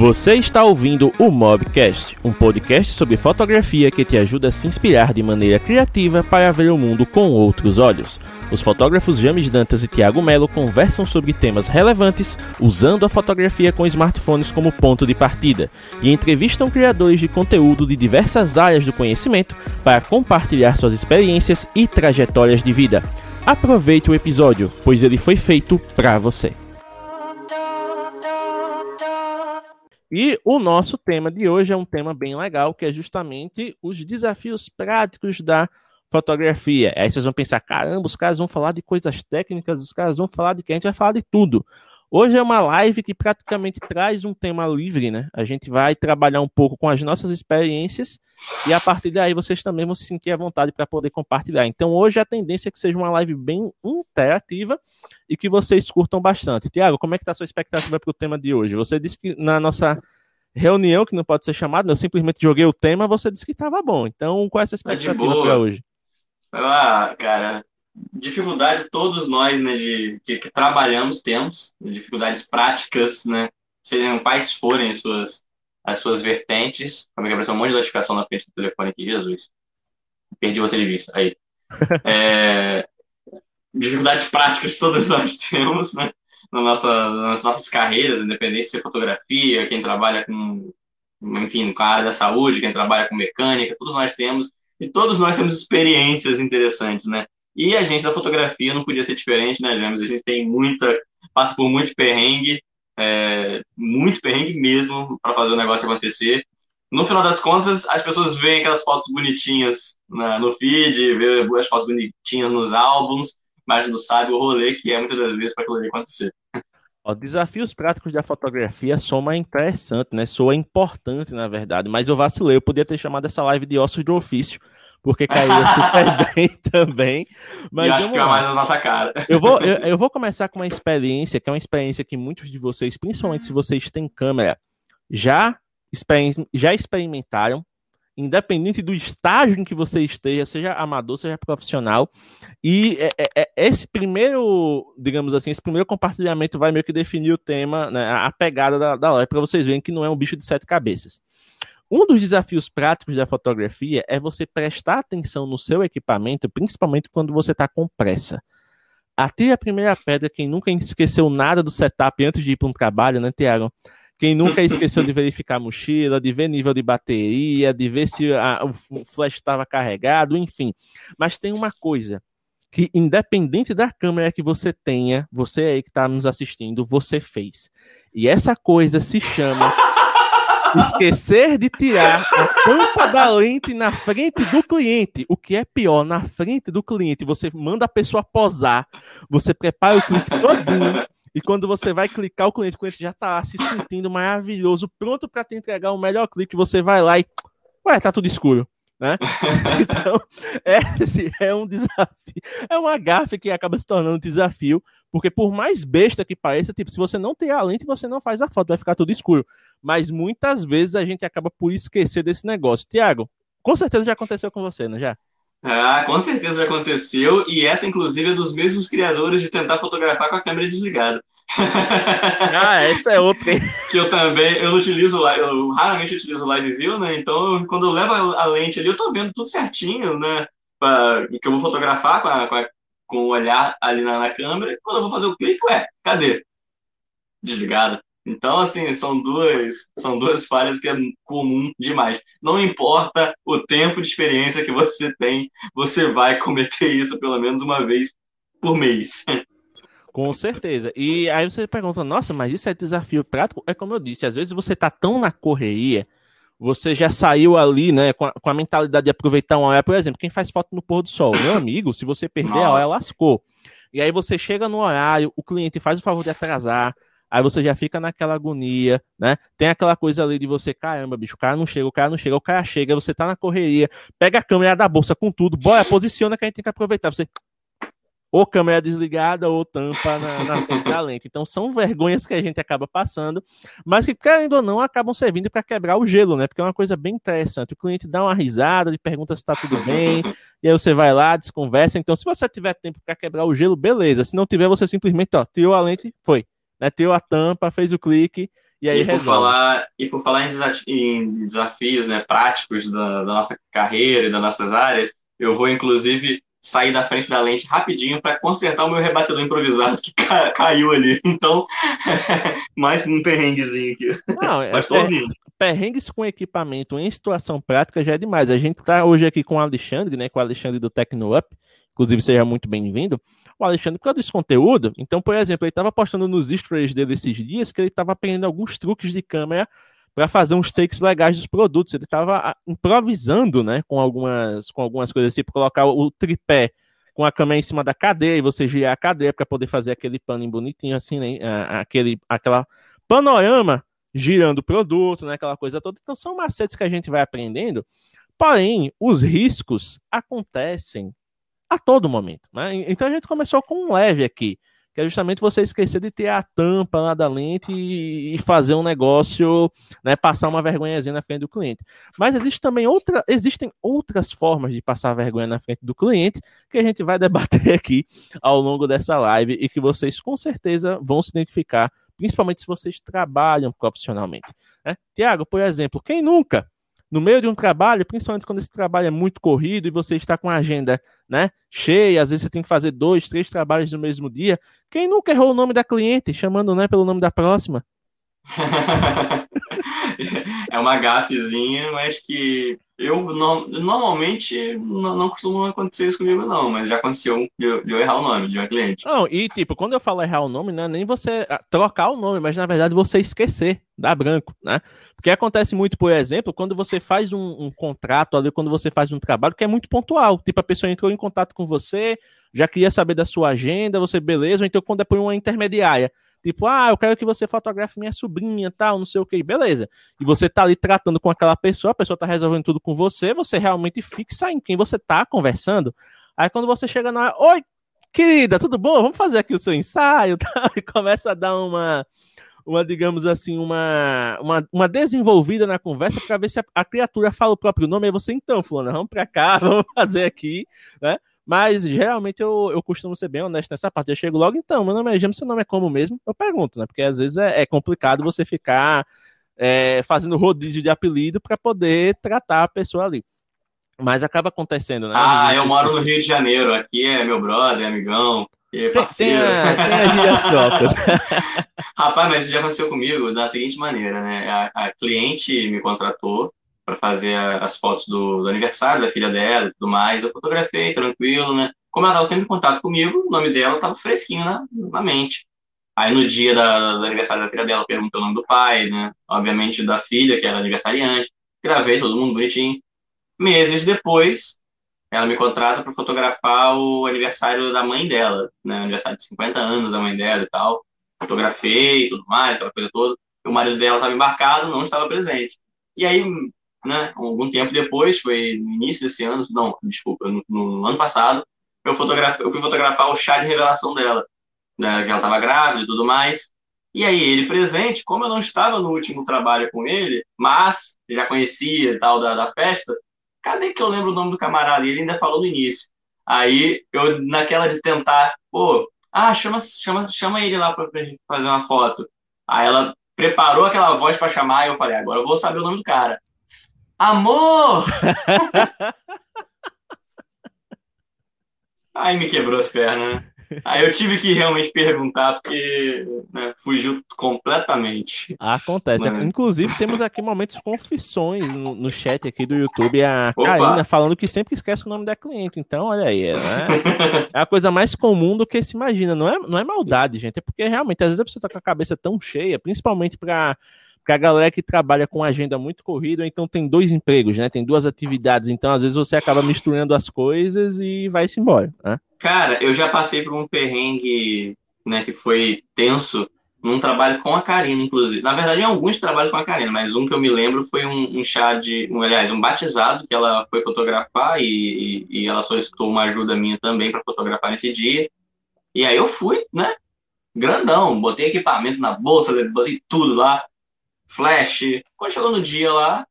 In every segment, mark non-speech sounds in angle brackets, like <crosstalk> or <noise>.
Você está ouvindo o Mobcast, um podcast sobre fotografia que te ajuda a se inspirar de maneira criativa para ver o mundo com outros olhos. Os fotógrafos James Dantas e Thiago Melo conversam sobre temas relevantes usando a fotografia com smartphones como ponto de partida e entrevistam criadores de conteúdo de diversas áreas do conhecimento para compartilhar suas experiências e trajetórias de vida. Aproveite o episódio, pois ele foi feito para você. E o nosso tema de hoje é um tema bem legal, que é justamente os desafios práticos da fotografia. Aí vocês vão pensar, caramba, os caras vão falar de coisas técnicas, os caras vão falar de que a gente vai falar de tudo. Hoje é uma live que praticamente traz um tema livre, né? A gente vai trabalhar um pouco com as nossas experiências e a partir daí vocês também vão se sentir à vontade para poder compartilhar. Então hoje a tendência é que seja uma live bem interativa e que vocês curtam bastante. Tiago, como é que está a sua expectativa para o tema de hoje? Você disse que na nossa reunião, que não pode ser chamada, né? eu simplesmente joguei o tema, você disse que estava bom. Então qual é essa tá expectativa para hoje? Ah, cara, dificuldade todos nós, né, de que, que trabalhamos temos, dificuldades práticas, né, sejam quais forem as suas as suas vertentes. Como é que apareceu um monte de notificação na frente do telefone aqui, Jesus. Perdi você de vista. Aí. <laughs> É, dificuldades práticas todos nós temos, né? Na nossa, nas nossas carreiras, independente se é fotografia, quem trabalha com, enfim, com a área da saúde, quem trabalha com mecânica, todos nós temos, e todos nós temos experiências interessantes, né? E a gente da fotografia não podia ser diferente, né, James? A gente tem muita, passa por muito perrengue, é, muito perrengue mesmo para fazer o negócio acontecer. No final das contas, as pessoas veem aquelas fotos bonitinhas na, no feed, vê as fotos bonitinhas nos álbuns, mas não sabe o rolê que é muitas das vezes para aquilo ali acontecer. <laughs> Ó, desafios práticos da fotografia soma interessante, né? Soa importante, na verdade, mas eu vacilei. Eu podia ter chamado essa live de ossos do ofício, porque caía super <laughs> bem também. Mas e acho que é mais a nossa cara. Eu vou, eu, <laughs> eu, vou começar com uma experiência, que é uma experiência que muitos de vocês, principalmente se vocês têm câmera, já, já experimentaram, independente do estágio em que você esteja, seja amador, seja profissional. E é, é, é, esse primeiro, digamos assim, esse primeiro compartilhamento vai meio que definir o tema, né, a pegada da, da live, para vocês verem que não é um bicho de sete cabeças. Um dos desafios práticos da fotografia é você prestar atenção no seu equipamento, principalmente quando você está com pressa. Atire a primeira pedra quem nunca esqueceu nada do setup antes de ir para um trabalho, né, Tiago? Quem nunca esqueceu de verificar a mochila, de ver nível de bateria, de ver se a, o flash estava carregado, enfim. Mas tem uma coisa que, independente da câmera que você tenha, você aí que está nos assistindo, você fez. E essa coisa se chama esquecer de tirar a tampa da lente na frente do cliente. O que é pior, na frente do cliente, você manda a pessoa posar, você prepara o cliente todinho, e quando você vai clicar, o cliente, o cliente já tá lá se sentindo maravilhoso, pronto para te entregar o melhor clique, você vai lá e, ué, tá tudo escuro né? <laughs> Então, esse é um desafio, é uma gafe que acaba se tornando um desafio, porque por mais besta que pareça, tipo, se você não tem a lente, você não faz a foto, vai ficar tudo escuro. Mas muitas vezes a gente acaba por esquecer desse negócio. Tiago, com certeza já aconteceu com você, não é já? Ah, com certeza já aconteceu, e essa, inclusive, é dos mesmos criadores de tentar fotografar com a câmera desligada. <laughs> Ah, essa é outra. que eu também, eu utilizo eu raramente utilizo live view, né? Então, quando eu levo a, lente ali, eu tô vendo tudo certinho, né? Pra, que eu vou fotografar com, a, com, a, com o olhar ali na, na câmera, quando eu vou fazer o clique, ué, cadê? Desligada. Então, assim, são duas, são duas falhas que é comum demais. Não importa o tempo de experiência que você tem, você vai cometer isso pelo menos uma vez por mês. <laughs> Com certeza. E aí você pergunta, nossa, mas isso é desafio prático? É como eu disse, às vezes você tá tão na correria, você já saiu ali, né, com a, com a mentalidade de aproveitar uma hora. Por exemplo, quem faz foto no pôr do sol, meu amigo, se você perder nossa. a hora, lascou. E aí você chega no horário, o cliente faz o favor de atrasar, aí você já fica naquela agonia, né? Tem aquela coisa ali de você, caramba, bicho, o cara não chega, o cara não chega, o cara chega, você tá na correria, pega a câmera da bolsa com tudo, bora, posiciona que a gente tem que aproveitar. Você ou câmera desligada ou tampa na, na frente da lente. Então são vergonhas que a gente acaba passando, mas que, querendo ou não, acabam servindo para quebrar o gelo, né? Porque é uma coisa bem interessante. O cliente dá uma risada, ele pergunta se está tudo bem, e aí você vai lá, desconversa. Então, se você tiver tempo para quebrar o gelo, beleza. Se não tiver, você simplesmente ó, tirou a lente, foi. Né? Tirou a tampa, fez o clique E aí e por falar E por falar em, desafios né, práticos da, da nossa carreira e das nossas áreas, eu vou, inclusive, sair da frente da lente rapidinho para consertar o meu rebatedor improvisado que ca caiu ali. <laughs> Então, <laughs> mais um perrenguezinho aqui. Não, <laughs> é, Mas tô ouvindo. Perrengues com equipamento em situação prática já é demais. A gente está hoje aqui com o Alexandre, né? Com o Alexandre do TecnoUp. Inclusive, seja muito bem-vindo. O Alexandre, por causa desse conteúdo, então, por exemplo, ele estava postando nos stories dele esses dias que ele estava aprendendo alguns truques de câmera para fazer uns takes legais dos produtos. Ele estava ah, improvisando, né, com algumas, com algumas coisas, tipo colocar o tripé com a câmera em cima da cadeia e você girar a cadeia para poder fazer aquele pano bonitinho, assim, né, aquele, aquela panorama girando o produto, né, aquela coisa toda. Então são macetes que a gente vai aprendendo. Porém, os riscos acontecem a todo momento, né? Então a gente começou com um leve aqui que é justamente você esquecer de ter a tampa lá da lente e, fazer um negócio, né, passar uma vergonhazinha na frente do cliente. Mas existe também outra, existem outras formas de passar vergonha na frente do cliente que a gente vai debater <laughs> aqui ao longo dessa live e que vocês com certeza vão se identificar, principalmente se vocês trabalham profissionalmente. Né? Tiago, por exemplo, quem nunca no meio de um trabalho, principalmente quando esse trabalho é muito corrido e você está com a agenda né, cheia, às vezes você tem que fazer dois, três trabalhos no mesmo dia. Quem nunca errou o nome da cliente, chamando né, pelo nome da próxima? <laughs> é uma gafezinha, mas que eu no, normalmente não, não costuma acontecer isso comigo, não, mas já aconteceu de eu, de eu, errar o nome de uma cliente. Não, e tipo, quando eu falo errar o nome, não é nem você ah, trocar o nome, mas na verdade você esquecer, dar branco, né? Porque acontece muito, por exemplo, quando você faz um, um contrato ali, quando você faz um trabalho que é muito pontual. Tipo, a pessoa entrou em contato com você, já queria saber da sua agenda, você, beleza, ou então quando é por uma intermediária Tipo, ah, eu quero que você fotografe minha sobrinha, tal, não sei o que, beleza. E você tá ali tratando com aquela pessoa, a pessoa tá resolvendo tudo com você, você realmente fixa em quem você tá conversando. Aí quando você chega na oi, querida, tudo bom? Vamos fazer aqui o seu ensaio, <laughs> tal, e começa a dar uma uma, digamos assim, uma, uma, uma desenvolvida na conversa para ver se a, a, criatura fala o próprio nome. Aí você, então, fulano, vamos para cá, <laughs> vamos fazer aqui, né? Mas geralmente eu, eu costumo ser bem honesto nessa parte. Eu chego logo, então, meu nome é James, seu nome é como mesmo? Eu pergunto, né? Porque às vezes é, é complicado você ficar é, fazendo rodízio de apelido para poder tratar a pessoa ali. Mas acaba acontecendo, né? Ah, eu moro no Rio de Janeiro. Aqui é meu brother, amigão. Tem, tem, tem as próprias. <laughs> Rapaz, mas isso já aconteceu comigo da seguinte maneira, né? A, a cliente me contratou para fazer as fotos do, do, aniversário da filha dela e tudo mais. Eu fotografei, tranquilo, né? Como ela estava sempre em contato comigo, o nome dela estava fresquinho na, na mente. Aí no dia da, do aniversário da filha dela, perguntou o nome do pai, né? Obviamente da filha, que era aniversariante. Gravei todo mundo bonitinho. Meses depois, ela me contrata para fotografar o aniversário da mãe dela, né? Aniversário de 50 anos da mãe dela e tal. Fotografei tudo mais, aquela coisa toda. O marido dela estava embarcado, não estava presente. E aí, né, algum tempo depois, foi no início desse ano, não, desculpa, no, no ano passado, eu, fotografei, eu fui fotografar o chá de revelação dela, né, que ela estava grávida e tudo mais. E aí, ele presente, como eu não estava no último trabalho com ele, mas já conhecia e tal da, da festa, cadê que eu lembro o nome do camarada? E ele ainda falou no início. Aí, eu, naquela de tentar, pô, ah, chama, chama, chama ele lá para gente fazer uma foto. Aí ela preparou aquela voz para chamar e eu falei, agora eu vou saber o nome do cara. Amor! <laughs> Aí me quebrou as pernas, né? <laughs> Aí eu tive que realmente perguntar, porque né, fugiu completamente. Acontece. Inclusive, temos aqui momentos confissões no, no chat aqui do YouTube. A Opa. Karina falando que sempre esquece o nome da cliente. Então, olha aí. É, né? <laughs> é a coisa mais comum do que se imagina. Não é, não é maldade, gente. É porque realmente, às vezes a pessoa tá com a cabeça tão cheia, principalmente para porque a galera que trabalha com agenda muito corrida, então tem dois empregos, né? Tem duas atividades, então às vezes você acaba misturando as coisas e vai-se embora, né? Cara, eu já passei por um perrengue, né, que foi tenso num trabalho com a Karina, inclusive. Na verdade, em alguns trabalhos com a Karina, mas um que eu me lembro foi um, um chá de, um, aliás, um batizado que ela foi fotografar e, e, e ela solicitou uma ajuda minha também para fotografar nesse dia. E aí eu fui, né? Grandão, botei equipamento na bolsa, botei tudo lá flash. Quando chegou no dia lá,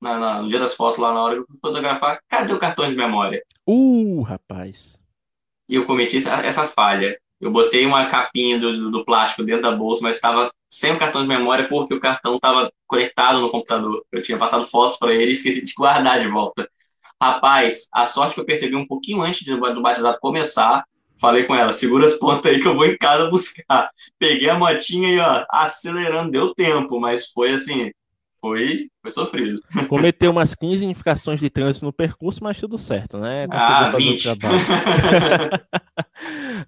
na, na, no dia das fotos, lá na hora que eu fui fotografar, cadê o cartão de memória? Uh, rapaz. E eu cometi essa, falha. Eu botei uma capinha do, do, plástico dentro da bolsa, mas estava sem o cartão de memória porque o cartão estava conectado no computador. Eu tinha passado fotos para ele e esqueci de guardar de volta. Rapaz, a sorte que eu percebi um pouquinho antes do batizado começar, falei com ela, segura as pontas aí que eu vou em casa buscar. Peguei a motinha e, ó, acelerando, deu tempo, mas foi assim, foi, foi sofrido. Cometeu umas 15 infrações de trânsito no percurso, mas tudo certo, né? ah, 20.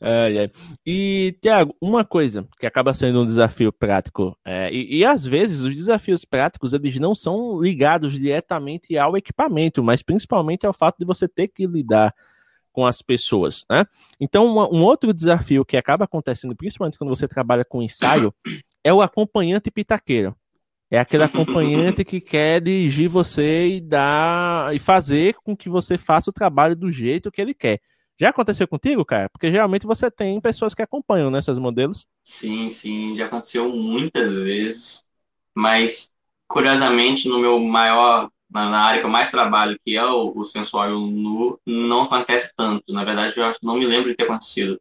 é, é. E, Tiago, uma coisa que acaba sendo um desafio prático, é, e, e, às vezes os desafios práticos eles não são ligados diretamente ao equipamento, mas principalmente ao fato de você ter que lidar com as pessoas, né? Então, uma, um outro desafio que acaba acontecendo, principalmente quando você trabalha com ensaio, é o acompanhante pitaqueiro. É aquele <laughs> acompanhante que quer dirigir você e dar e fazer com que você faça o trabalho do jeito que ele quer. Já aconteceu contigo, cara? Porque geralmente você tem pessoas que acompanham, né, seus modelos? Sim, sim, já aconteceu muitas vezes, mas curiosamente no meu maior na área que eu mais trabalho, que é o, o sensual e o nu, não acontece tanto. Na verdade, eu não me lembro de ter acontecido.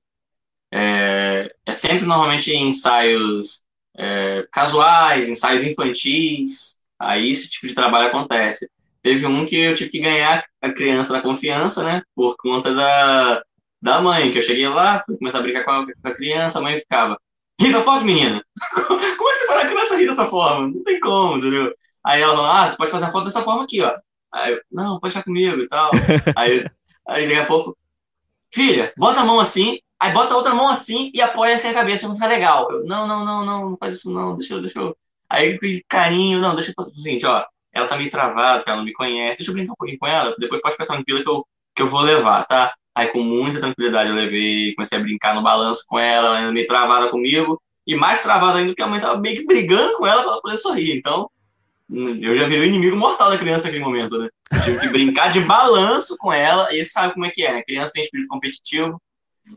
É, é sempre normalmente em ensaios é, casuais, ensaios infantis, aí esse tipo de trabalho acontece. Teve um que eu tive que ganhar a criança da confiança, né, por conta da, da mãe, que eu cheguei lá, fui começar a brincar com a, com a criança, a mãe ficava, ri da foto, menina! <laughs> como é que você faz a criança rir dessa forma? Não tem como, entendeu? Aí ela falou, ah, você pode fazer a foto dessa forma aqui, ó. Aí eu, não, pode ficar comigo e tal. <laughs> aí, aí daqui a pouco, filha, bota a mão assim, Aí bota a outra mão assim e apoia assim a cabeça, vai ficar legal. Eu, não, não, não, não, não faz isso não, deixa eu, deixa eu. Aí carinho, não, deixa eu seguinte, ó, ela tá meio travada, ela não me conhece, deixa eu brincar um pouquinho com ela, depois pode ficar tranquila que eu, que eu vou levar, tá? Aí com muita tranquilidade eu levei, comecei a brincar no balanço com ela, ela meio travada comigo, e mais travada ainda porque a mãe tava meio que brigando com ela pra ela poder sorrir. Então, eu já virei o inimigo mortal da criança naquele momento, né? Eu tive que brincar de balanço com ela, e sabe como é que é, né? A criança tem espírito competitivo,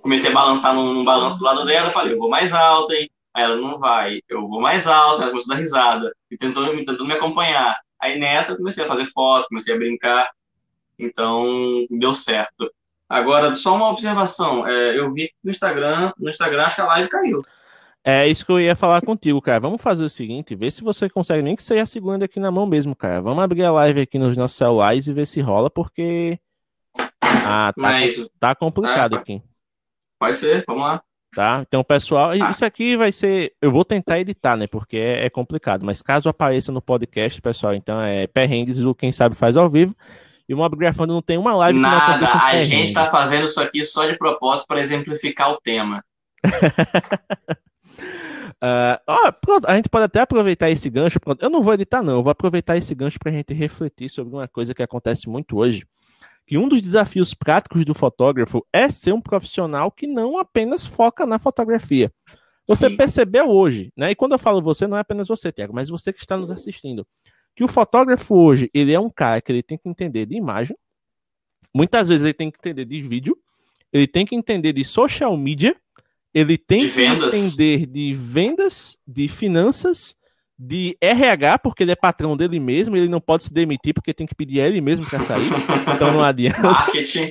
comecei a balançar num, num balanço do lado dela, falei, eu vou mais alto, hein? Aí ela não vai, eu vou mais alto, ela começou a dar risada, e tentou, tentou me acompanhar. Aí nessa eu comecei a fazer foto, comecei a brincar, então deu certo. Agora, só uma observação, é, eu vi no Instagram, no Instagram acho que a live caiu. É isso que eu ia falar contigo, cara. Vamos fazer o seguinte, ver se você consegue, nem que seja a segunda aqui na mão mesmo, cara. Vamos abrir a live aqui nos nossos celulares e ver se rola, porque ah, tá, Mas, tá complicado ah, aqui. Pode ser, vamos lá. Tá? Então, pessoal, ah. isso aqui vai ser. Eu vou tentar editar, né? Porque é, é, complicado. Mas caso apareça no podcast, pessoal, então é perrengues do Quem Sabe Faz ao vivo. E o Mobgrafando não tem uma live Nada, a perrengue. gente está fazendo isso aqui só de propósito para exemplificar o tema. Uh, <laughs> ó, pronto, a gente pode até aproveitar esse gancho. Pronto, eu não vou editar, não. Eu vou aproveitar esse gancho para a gente refletir sobre uma coisa que acontece muito hoje, que um dos desafios práticos do fotógrafo é ser um profissional que não apenas foca na fotografia. Você Sim. percebeu hoje, né? E quando eu falo você, não é apenas você, Tiago, mas você que está nos assistindo, que o fotógrafo hoje, ele é um cara que ele tem que entender de imagem, muitas vezes ele tem que entender de vídeo, ele tem que entender de social media, ele tem que entender de vendas, de finanças, de RH, porque ele é patrão dele mesmo, ele não pode se demitir porque tem que pedir a ele mesmo para sair, então não <laughs> adianta. Marketing.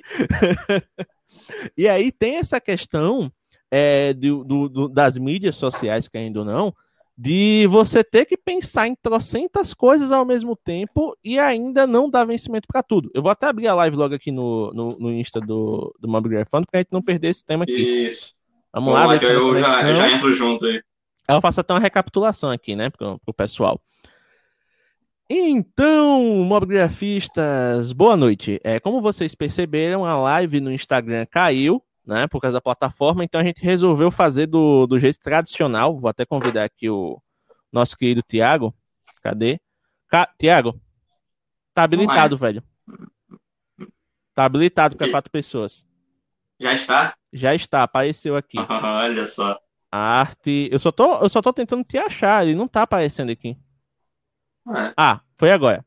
<laughs> e aí tem essa questão é, do, do, das mídias sociais, que ainda não, de você ter que pensar em trocentas coisas ao mesmo tempo e ainda não dar vencimento para tudo. Eu vou até abrir a live logo aqui no, no, no Insta do, do Mobgrafando, para a gente não perder esse tema aqui. Isso. Vamos, Vamos lá, lá eu já, já entro junto aí. Eu faço até uma recapitulação aqui, né, pro, pro pessoal. Então, mobgrafistas, boa noite. É, como vocês perceberam, a live no Instagram caiu, né, por causa da plataforma, então a gente resolveu fazer do, do jeito tradicional. Vou até convidar aqui o nosso querido Tiago. Cadê? Ca... Tiago, tá habilitado, velho. Tá habilitado para quatro pessoas. Já está? Já está, apareceu aqui. <laughs> Olha só. A arte. Eu só tô, eu só tô tentando te achar, ele não tá aparecendo aqui. É. Ah, foi agora.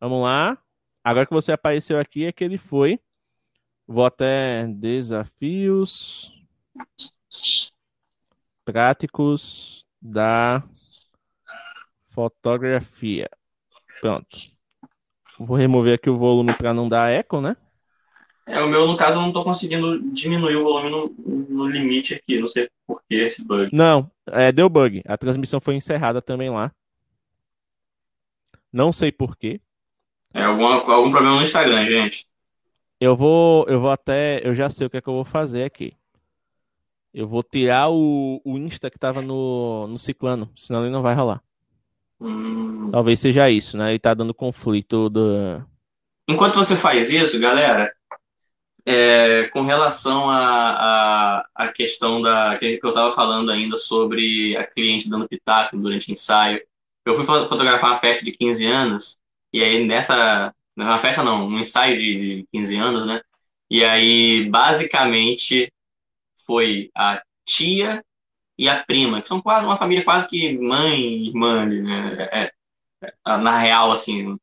Vamos lá. Agora que você apareceu aqui é que ele foi. Vou até desafios práticos da fotografia. Pronto. Vou remover aqui o volume para não dar eco, né? É, o meu, no caso, eu não estou conseguindo diminuir o volume no, no, limite aqui. Não sei por que esse bug. Não, é, deu bug. A transmissão foi encerrada também lá. Não sei por quê. É alguma, algum problema no Instagram, gente. Eu vou, eu vou até, eu já sei o que é que eu vou fazer aqui. Eu vou tirar o, o Insta que tava no, no Ciclano, senão ele não vai rolar. Hum. Talvez seja isso, né? Ele tá dando conflito do. Enquanto você faz isso, galera, é, com relação à a, a, a, questão da que eu estava falando ainda sobre a cliente dando pitaco durante o ensaio, eu fui fotografar uma festa de 15 anos, e aí nessa. Uma festa não, um ensaio de, de 15 anos, né? E aí, basicamente, foi a tia e a prima, que são quase uma família quase que mãe e irmã, né? É, é, na real, assim.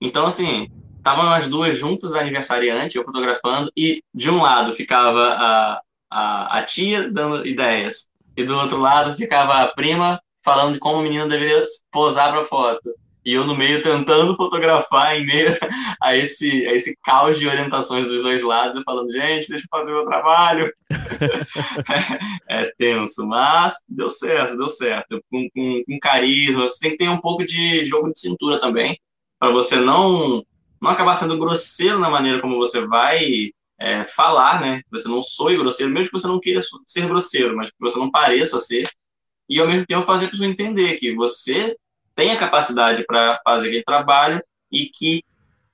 Então, assim, estavam as duas juntas aniversariante, eu fotografando, e de um lado ficava a, a, a tia dando ideias, e do outro lado ficava a prima falando de como o menino deveria posar para foto. E eu no meio tentando fotografar em meio <laughs> a esse, a esse caos de orientações dos dois lados, e falando, gente, deixa eu fazer meu trabalho. <laughs> é, é, tenso, mas deu certo, deu certo. Com, com, com carisma, você tem que ter um pouco de jogo de cintura também, para você não, não acabar sendo grosseiro na maneira como você vai é, falar, né? Você não soe grosseiro, mesmo que você não queira ser grosseiro, mas que você não pareça ser e ao mesmo tempo fazer a pessoa entender que você tem a capacidade para fazer aquele trabalho e que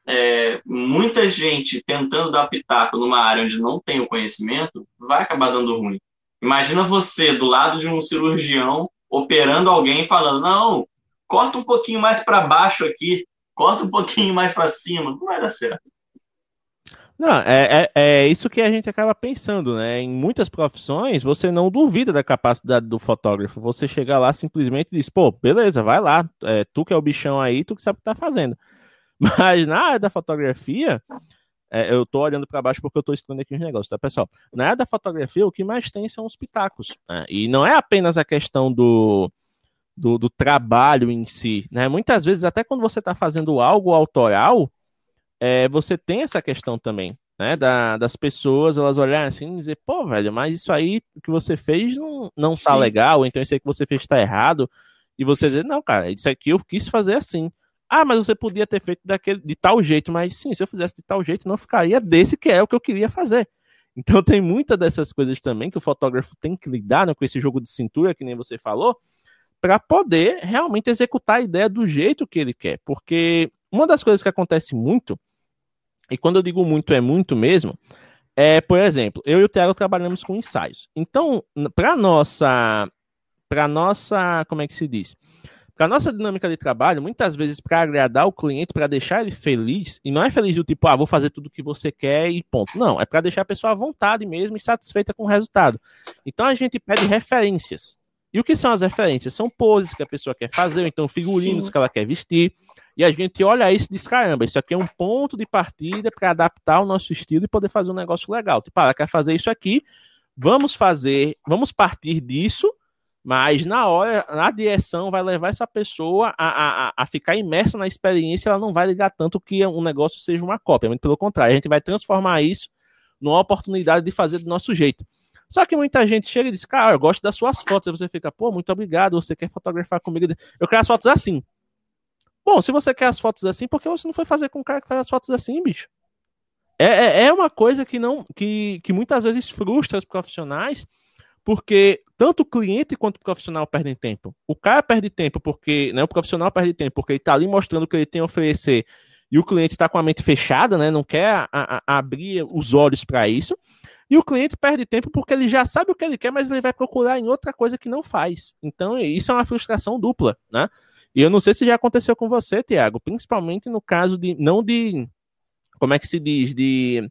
é, muita gente tentando dar pitaco numa área onde não tem o conhecimento vai acabar dando ruim. Imagina você do lado de um cirurgião operando alguém falando: não, corta um pouquinho mais para baixo aqui, corta um pouquinho mais para cima, não vai dar certo. Não, é, é, é, isso que a gente acaba pensando, né? Em muitas profissões, você não duvida da capacidade do fotógrafo. Você chega lá simplesmente e diz, pô, beleza, vai lá. É, tu que é o bichão aí, tu que sabe o que tá fazendo. <laughs> Mas na área da fotografia, é, eu tô olhando para baixo porque eu tô estudando aqui os negócios, tá, pessoal? Na área da fotografia, o que mais tem são os pitacos. Né? E não é apenas a questão do, do, do trabalho em si, né? Muitas vezes, até quando você está fazendo algo autoral, é, você tem essa questão também, né? Da, das pessoas elas olharem assim e dizer, pô, velho, mas isso aí que você fez não, não tá Sim. legal, então isso aí que você fez tá errado. E você dizer, não, cara, isso aqui eu quis fazer assim. Ah, mas você podia ter feito daquele, de tal jeito, mas sim, se eu fizesse de tal jeito, não ficaria desse que é o que eu queria fazer. <laughs> Então tem muitas dessas coisas também que o fotógrafo tem que lidar né, com esse jogo de cintura, que nem você falou, para poder realmente executar a ideia do jeito que ele quer. Porque uma das coisas que acontece muito e quando eu digo muito, é muito mesmo. É, por exemplo, eu e o Thiago trabalhamos com ensaios. Então, para nossa, para nossa, como é que se diz? Para nossa dinâmica de trabalho, muitas vezes para agradar o cliente, para deixar ele feliz, e não é feliz do tipo, ah, vou fazer tudo o que você quer e ponto. Não, é para deixar a pessoa à vontade mesmo e satisfeita com o resultado. Então a gente pede referências. E o que são as referências? São poses que a pessoa quer fazer, ou então figurinos Sim. que ela quer vestir. E a gente olha isso e diz: caramba, isso aqui é um ponto de partida para adaptar o nosso estilo e poder fazer um negócio legal. Tipo, ah, ela quer fazer isso aqui, vamos fazer, vamos partir disso, mas na hora, na direção, vai levar essa pessoa a, a, a ficar imersa na experiência, ela não vai ligar tanto que um negócio seja uma cópia, muito pelo contrário, a gente vai transformar isso numa oportunidade de fazer do nosso jeito. Só que muita gente chega e diz, cara, eu gosto das suas fotos. Aí você fica, pô, muito obrigado, você quer fotografar comigo? Eu quero as fotos assim. Bom, se você quer as fotos assim, por que você não foi fazer com o cara que faz as fotos assim, bicho? É, é, é uma coisa que não que, que muitas vezes frustra os profissionais, porque tanto o cliente quanto o profissional perdem tempo. O cara perde tempo porque, né, o profissional perde tempo porque ele está ali mostrando o que ele tem a oferecer e o cliente está com a mente fechada, né, não quer a, a, abrir os olhos para isso. E o cliente perde tempo porque ele já sabe o que ele quer, mas ele vai procurar em outra coisa que não faz. Então, isso é uma frustração dupla, né? E eu não sei se já aconteceu com você, Tiago, principalmente no caso de, não de, como é que se diz, de,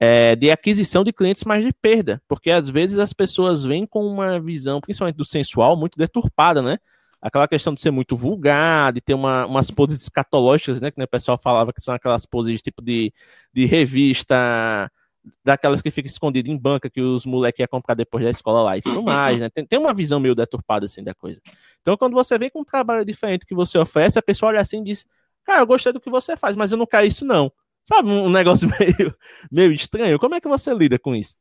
é, de aquisição de clientes, mas de perda. Porque às vezes as pessoas vêm com uma visão, principalmente do sensual, muito deturpada, né? Aquela questão de ser muito vulgar, de ter uma, umas poses escatológicas, né? Que o pessoal falava que são aquelas poses tipo de, de revista daquelas que fica escondida em banca que os moleques iam comprar depois da escola lá e tudo mais, né? Tem, tem uma visão meio deturpada assim da coisa. Então, quando você vem com um trabalho diferente que você oferece, a pessoa olha assim e diz: Cara, eu gostei do que você faz, mas eu não quero isso, não. Sabe, um negócio <laughs> meio, meio estranho. Como é que você lida com isso?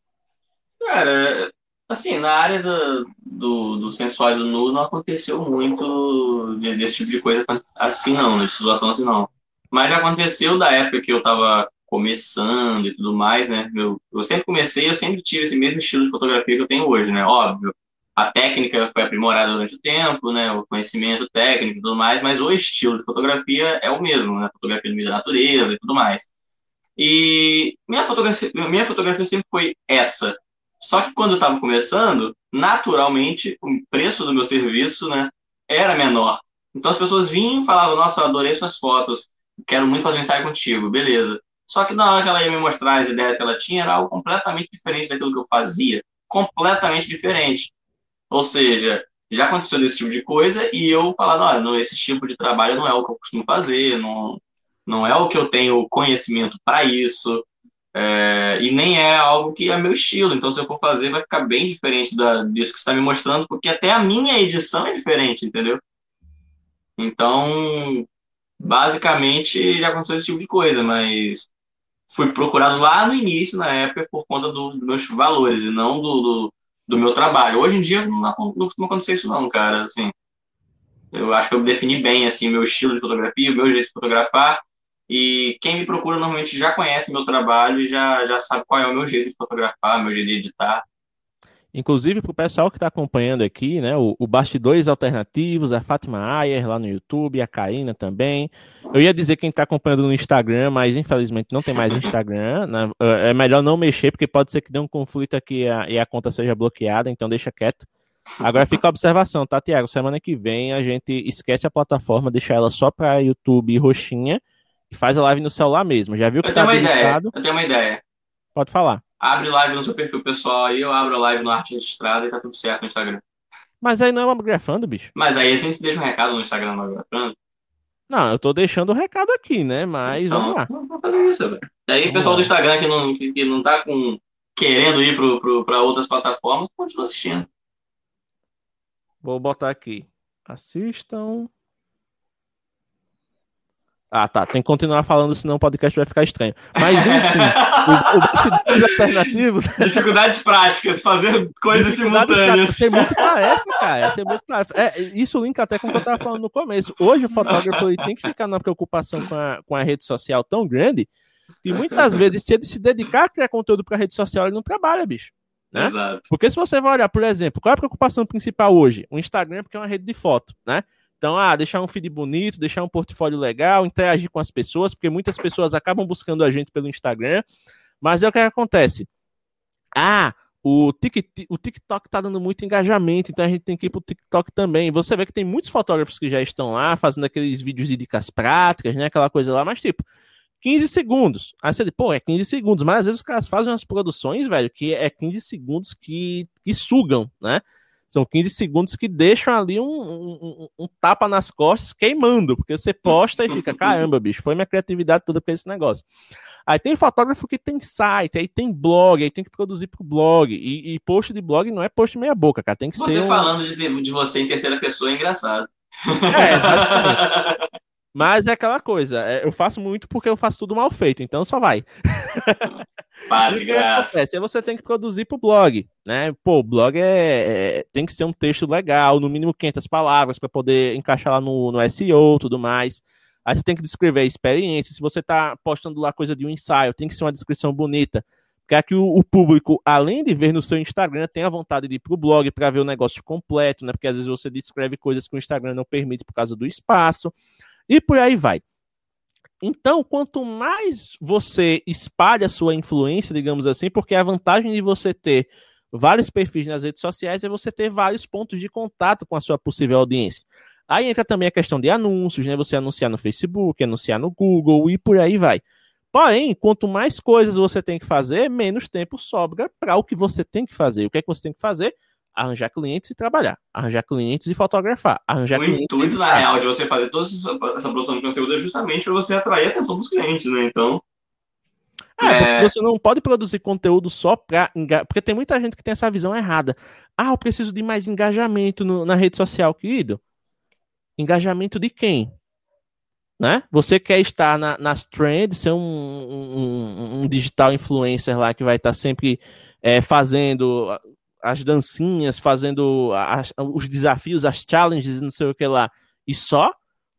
Cara, assim, na área do, do, do sensual e do nu não aconteceu muito desse tipo de coisa assim, não, de situação assim, não. Mas já aconteceu da época que eu tava começando e tudo mais, né? Eu, eu sempre comecei, eu sempre tive esse mesmo estilo de fotografia que eu tenho hoje, né? Óbvio, a técnica foi aprimorada durante o tempo, né? O conhecimento técnico e tudo mais, mas o estilo de fotografia é o mesmo, né? Fotografia no meio da natureza e tudo mais. E minha fotografia, minha fotografia sempre foi essa. Só que quando eu estava começando, naturalmente, o preço do meu serviço, né, era menor. Então as pessoas vinham e falavam, nossa, eu adorei suas fotos, quero muito fazer um ensaio contigo, beleza. Só que na hora que ela ia me mostrar as ideias que ela tinha, era algo completamente diferente daquilo que eu fazia. Completamente diferente. Ou seja, já aconteceu desse tipo de coisa e eu falando, olha, não, esse tipo de trabalho não é o que eu costumo fazer, não, não é o que eu tenho conhecimento para isso, é, e nem é algo que é meu estilo. Então, se eu for fazer, vai ficar bem diferente da, disso que você está me mostrando, porque até a minha edição é diferente, entendeu? Então, basicamente, já aconteceu esse tipo de coisa, mas fui procurado lá no início, na época, por conta do, dos meus valores e não do, do, do, meu trabalho. Hoje em dia não, não costuma acontecer isso não, cara, assim. Eu acho que eu defini bem, assim, meu estilo de fotografia, o meu jeito de fotografar, e quem me procura normalmente já conhece meu trabalho e já, já sabe qual é o meu jeito de fotografar, meu jeito de editar. Inclusive, para o pessoal que está acompanhando aqui, né, o, o Bastidores Alternativos, a Fátima Ayer lá no YouTube, a Karina também. Eu ia dizer quem está acompanhando no Instagram, mas infelizmente não tem mais Instagram. Né? É melhor não mexer, porque pode ser que dê um conflito aqui e a, e a conta seja bloqueada, então deixa quieto. Agora fica a observação, tá, Tiago? Semana que vem a gente esquece a plataforma, deixa ela só para YouTube e roxinha e faz a live no celular mesmo. Já viu que eu tá tenho uma ideia. Eu tenho uma ideia. Pode falar. Abre live no seu perfil pessoal aí, eu abro a live no Arte Registrada e tá tudo certo no Instagram. Mas aí não é uma grafando, bicho. Mas aí a gente deixa um recado no Instagram no grafando. Não, eu tô deixando o recado aqui, né? Mas então, vamos lá. Vamos fazer isso, velho. Aí o pessoal do Instagram que não, que, que não tá com, querendo ir pro, pro, pra outras plataformas, continua assistindo. Vou botar aqui. Assistam ah, tá. Tem que continuar falando, senão o podcast vai ficar estranho. Mas, enfim, o, o alternativos. <laughs> Dificuldades práticas, fazer coisas simultâneas. Ser muito tarefa, cara. Ser muito tarefa. É, isso linka até com o que eu tava falando no começo. Hoje o fotógrafo ele tem que ficar na preocupação com a, com a rede social tão grande que muitas vezes, se ele se dedicar a criar conteúdo para rede social, ele não trabalha, bicho. Né? Exato. Porque se você vai olhar, por exemplo, qual é a preocupação principal hoje? O Instagram, porque é uma rede de foto, né? Então, ah, deixar um feed bonito, deixar um portfólio legal, interagir com as pessoas, porque muitas pessoas acabam buscando a gente pelo Instagram. Mas é o que acontece. Ah, o, TikTok, tá dando muito engajamento, então a gente tem que ir pro TikTok também. Você vê que tem muitos fotógrafos que já estão lá fazendo aqueles vídeos de dicas práticas, né? Aquela coisa lá, mas tipo, 15 segundos. Aí você diz, pô, é 15 segundos, mas às vezes os caras fazem umas produções, velho, que é 15 segundos que, que sugam, né? São 15 segundos que deixam ali um, um, um, tapa nas costas queimando, porque você posta e fica, caramba, bicho, foi minha criatividade toda pra esse negócio. Aí tem fotógrafo que tem site, aí tem blog, aí tem que produzir pro blog. E, e post de blog não é post meia boca, cara. Tem que você ser. Você falando de, de você em terceira pessoa é engraçado. É, <laughs> Mas é aquela coisa, é, eu faço muito porque eu faço tudo mal feito, então só vai. <laughs> Para de graça. Aí você tem que produzir pro blog, né? Pô, o blog é, é, tem que ser um texto legal, no mínimo 500 palavras para poder encaixar lá no, no SEO, tudo mais. Aí você tem que descrever a experiência. Se você tá postando lá coisa de um ensaio, tem que ser uma descrição bonita. Porque aqui o, o público, além de ver no seu Instagram, tem a vontade de ir pro blog para ver o negócio completo, né? Porque às vezes você descreve coisas que o Instagram não permite por causa do espaço. E por aí vai. Então, quanto mais você espalha a sua influência, digamos assim, porque a vantagem de você ter vários perfis nas redes sociais é você ter vários pontos de contato com a sua possível audiência. Aí entra também a questão de anúncios, né? Você anunciar no Facebook, anunciar no Google e por aí vai. Porém, quanto mais coisas você tem que fazer, menos tempo sobra para o que você tem que fazer. O que é que você tem que fazer? Arranjar clientes e trabalhar, arranjar clientes e fotografar, arranjar o intuito, na real, de você fazer toda essa produção de conteúdo é justamente para você atrair a atenção dos clientes, né? Então. É, é... você não pode produzir conteúdo só para engajar. Porque tem muita gente que tem essa visão errada. Ah, eu preciso de mais engajamento no, na rede social, querido. Engajamento de quem? né? Você quer estar na, nas trends, ser um, um, um, digital influencer lá que vai estar sempre é, fazendo as dancinhas, fazendo as, os desafios, as challenges, não sei o que lá, e só?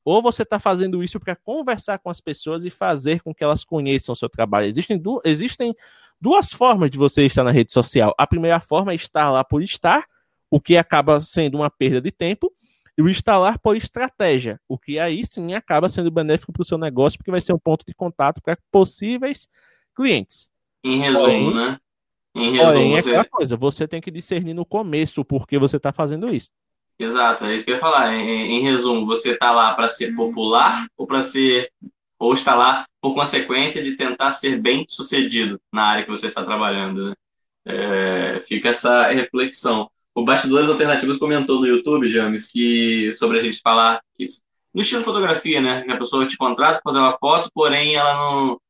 Ou você está fazendo isso para conversar com as pessoas e fazer com que elas conheçam o seu trabalho? Existem, du existem duas formas de você estar na rede social. A primeira forma é estar lá por estar, o que acaba sendo uma perda de tempo e o instalar por estratégia, o que aí sim acaba sendo benéfico para o seu negócio, porque vai ser um ponto de contato para possíveis clientes. Em resumo, porém, né? Em resumo, porém, é você... aquela coisa, você tem que discernir no começo o porquê você está fazendo isso. Exato, é isso que eu ia falar. Em, em resumo, você está lá para ser popular ou para ser ou está lá por consequência de tentar ser bem sucedido na área que você está trabalhando. Né? É, fica essa reflexão. O Bastidores Alternativos comentou no YouTube, James, que sobre a gente falar que, no estilo fotografia, né? Que a pessoa te contrata para fazer uma foto, porém ela não.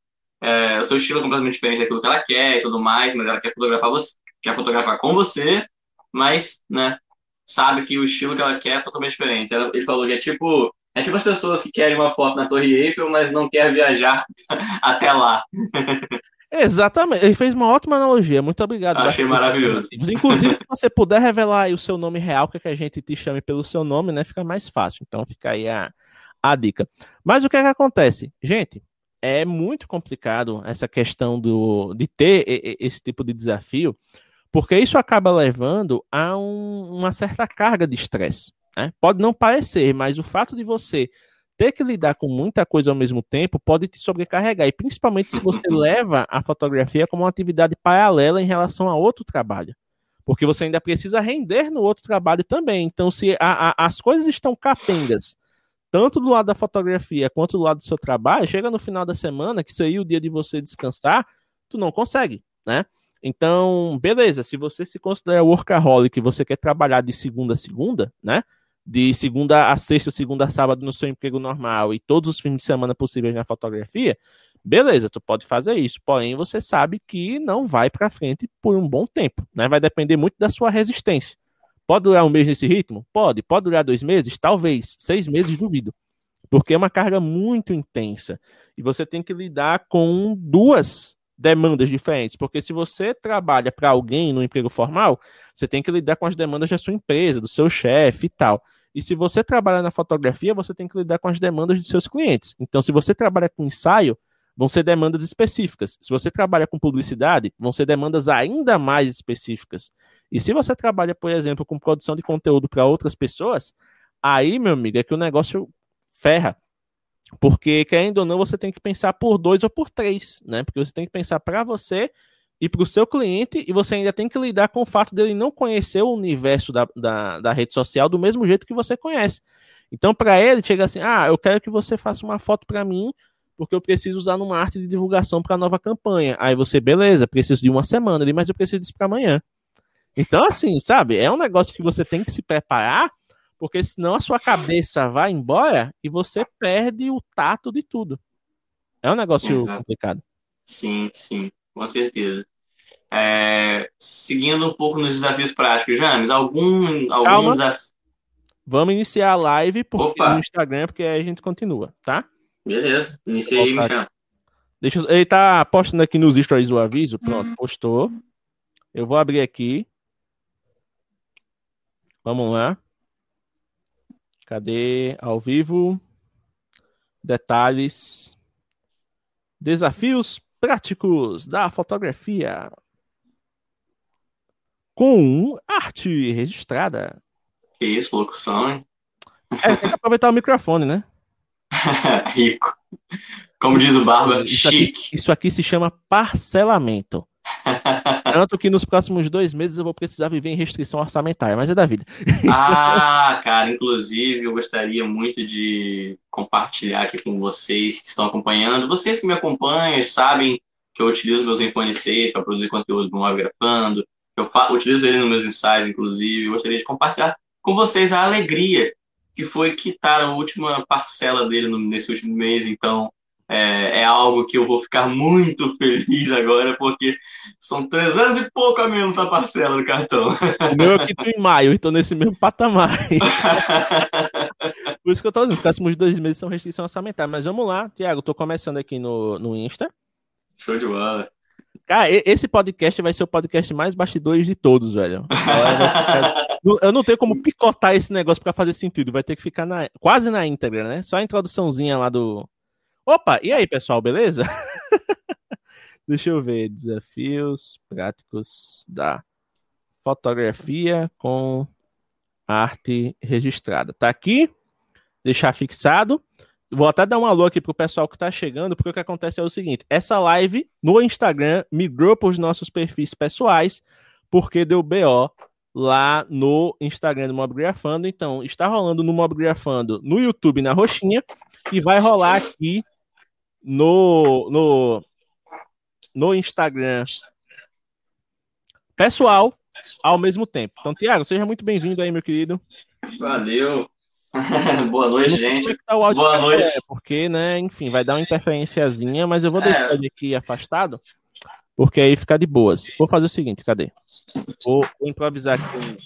É, o seu estilo é completamente diferente daquilo que ela quer e tudo mais, mas ela quer fotografar você, quer fotografar com você, mas, né? Sabe que o estilo que ela quer é totalmente diferente. Ele falou que é tipo é tipo as pessoas que querem uma foto na Torre Eiffel, mas não querem viajar <laughs> até lá. Exatamente. Ele fez uma ótima analogia. Muito obrigado. Achei maravilhoso. Inclusive, se você puder revelar o seu nome real, que, é que a gente te chame pelo seu nome, né? Fica mais fácil. Então fica aí a, a dica. Mas o que é que acontece? Gente, é muito complicado essa questão do, de ter esse tipo de desafio, porque isso acaba levando a um, uma certa carga de estresse. Né? Pode não parecer, mas o fato de você ter que lidar com muita coisa ao mesmo tempo pode te sobrecarregar, e principalmente se você <laughs> leva a fotografia como uma atividade paralela em relação a outro trabalho. Porque você ainda precisa render no outro trabalho também. Então, se a, a, as coisas estão capengas, tanto do lado da fotografia quanto do lado do seu trabalho, chega no final da semana, que seria o dia de você descansar, tu não consegue, né? Então, beleza, se você se considera workaholic, você quer trabalhar de segunda a segunda, né? de segunda a sexta, segunda a sábado no seu emprego normal e todos os fins de semana possíveis na fotografia, beleza, tu pode fazer isso. Porém, você sabe que não vai para frente por um bom tempo, né? Vai depender muito da sua resistência. Pode durar um mês nesse ritmo? Pode. Pode durar dois meses? Talvez. Seis meses, duvido. Porque é uma carga muito intensa. E você tem que lidar com duas demandas diferentes. Porque se você trabalha para alguém no emprego formal, você tem que lidar com as demandas da sua empresa, do seu chefe e tal. E se você trabalha na fotografia, você tem que lidar com as demandas de seus clientes. Então, se você trabalha com ensaio, vão ser demandas específicas. Se você trabalha com publicidade, vão ser demandas ainda mais específicas. E se você trabalha, por exemplo, com produção de conteúdo para outras pessoas, aí, meu amigo, é que o negócio ferra. Porque, querendo ou não, você tem que pensar por dois ou por três, né? Porque você tem que pensar para você e para o seu cliente, e você ainda tem que lidar com o fato dele não conhecer o universo da, da, da rede social do mesmo jeito que você conhece. Então, para ele, chega assim: ah, eu quero que você faça uma foto para mim, porque eu preciso usar numa arte de divulgação para a nova campanha. Aí você, beleza, preciso de uma semana ali, mas eu preciso disso para amanhã. Então, assim, sabe, é um negócio que você tem que se preparar, porque senão a sua cabeça vai embora e você perde o tato de tudo. É um negócio Exato. complicado. Sim, sim com certeza. É, seguindo um pouco nos desafios práticos, James, algum, algum desafio. Vamos iniciar a live porque, no Instagram, porque aí a gente continua, tá? Beleza, iniciei aí, chama. Deixa, ele tá postando aqui nos stories o aviso. Pronto, uhum. postou. Eu vou abrir aqui. Vamos lá. Cadê? Ao vivo. Detalhes. Desafios práticos da fotografia com arte registrada. Que isso, locução, hein? É, tem que aproveitar o microfone, né? <laughs> Rico. Como diz o Barba, isso chique. Aqui, isso aqui se chama parcelamento. <laughs> Tanto que nos próximos dois meses eu vou precisar viver em restrição orçamentária, mas é da vida. <laughs> Ah, cara, inclusive eu gostaria muito de compartilhar aqui com vocês que estão acompanhando. Vocês que me acompanham sabem que eu utilizo meus iPhone 6 para produzir conteúdo do Grafando. Eu utilizo ele nos meus ensaios, inclusive. Eu gostaria de compartilhar com vocês a alegria que foi quitar a última parcela dele nesse último mês. Então, é, é, algo que eu vou ficar muito feliz agora, porque são 300 e pouco a menos a parcela do cartão. O meu aqui tô em maio, estou nesse mesmo patamar. Por isso que eu tô dizendo, os próximos dois meses são restrição orçamentária. Mas vamos lá, Tiago, tô começando aqui no, no Insta. Show de bola. Cara, esse podcast vai ser o podcast mais bastidores de todos, velho. Eu não tenho como picotar esse negócio para fazer sentido. Vai ter que ficar na, quase na íntegra, né? Só a introduçãozinha lá do. Opa, e aí, pessoal, beleza? <laughs> Deixa eu ver. Desafios práticos da fotografia com arte registrada. Tá aqui. Deixar fixado. Vou até dar um alô aqui pro pessoal que tá chegando, porque o que acontece é o seguinte: essa live no Instagram migrou para os nossos perfis pessoais, porque deu BO lá no Instagram do Mobgrafando. Então, está rolando no Mobgrafando no YouTube na roxinha e vai rolar aqui no, no, no Instagram pessoal ao mesmo tempo. Então, Tiago, seja muito bem-vindo aí, meu querido. Valeu. <laughs> Boa noite, gente. Tá Boa noite. É, porque, né, enfim, vai dar uma interferenciazinha, mas eu vou deixar é. ele aqui afastado, porque aí fica de boas. Vou fazer o seguinte, cadê? Vou, vou improvisar aqui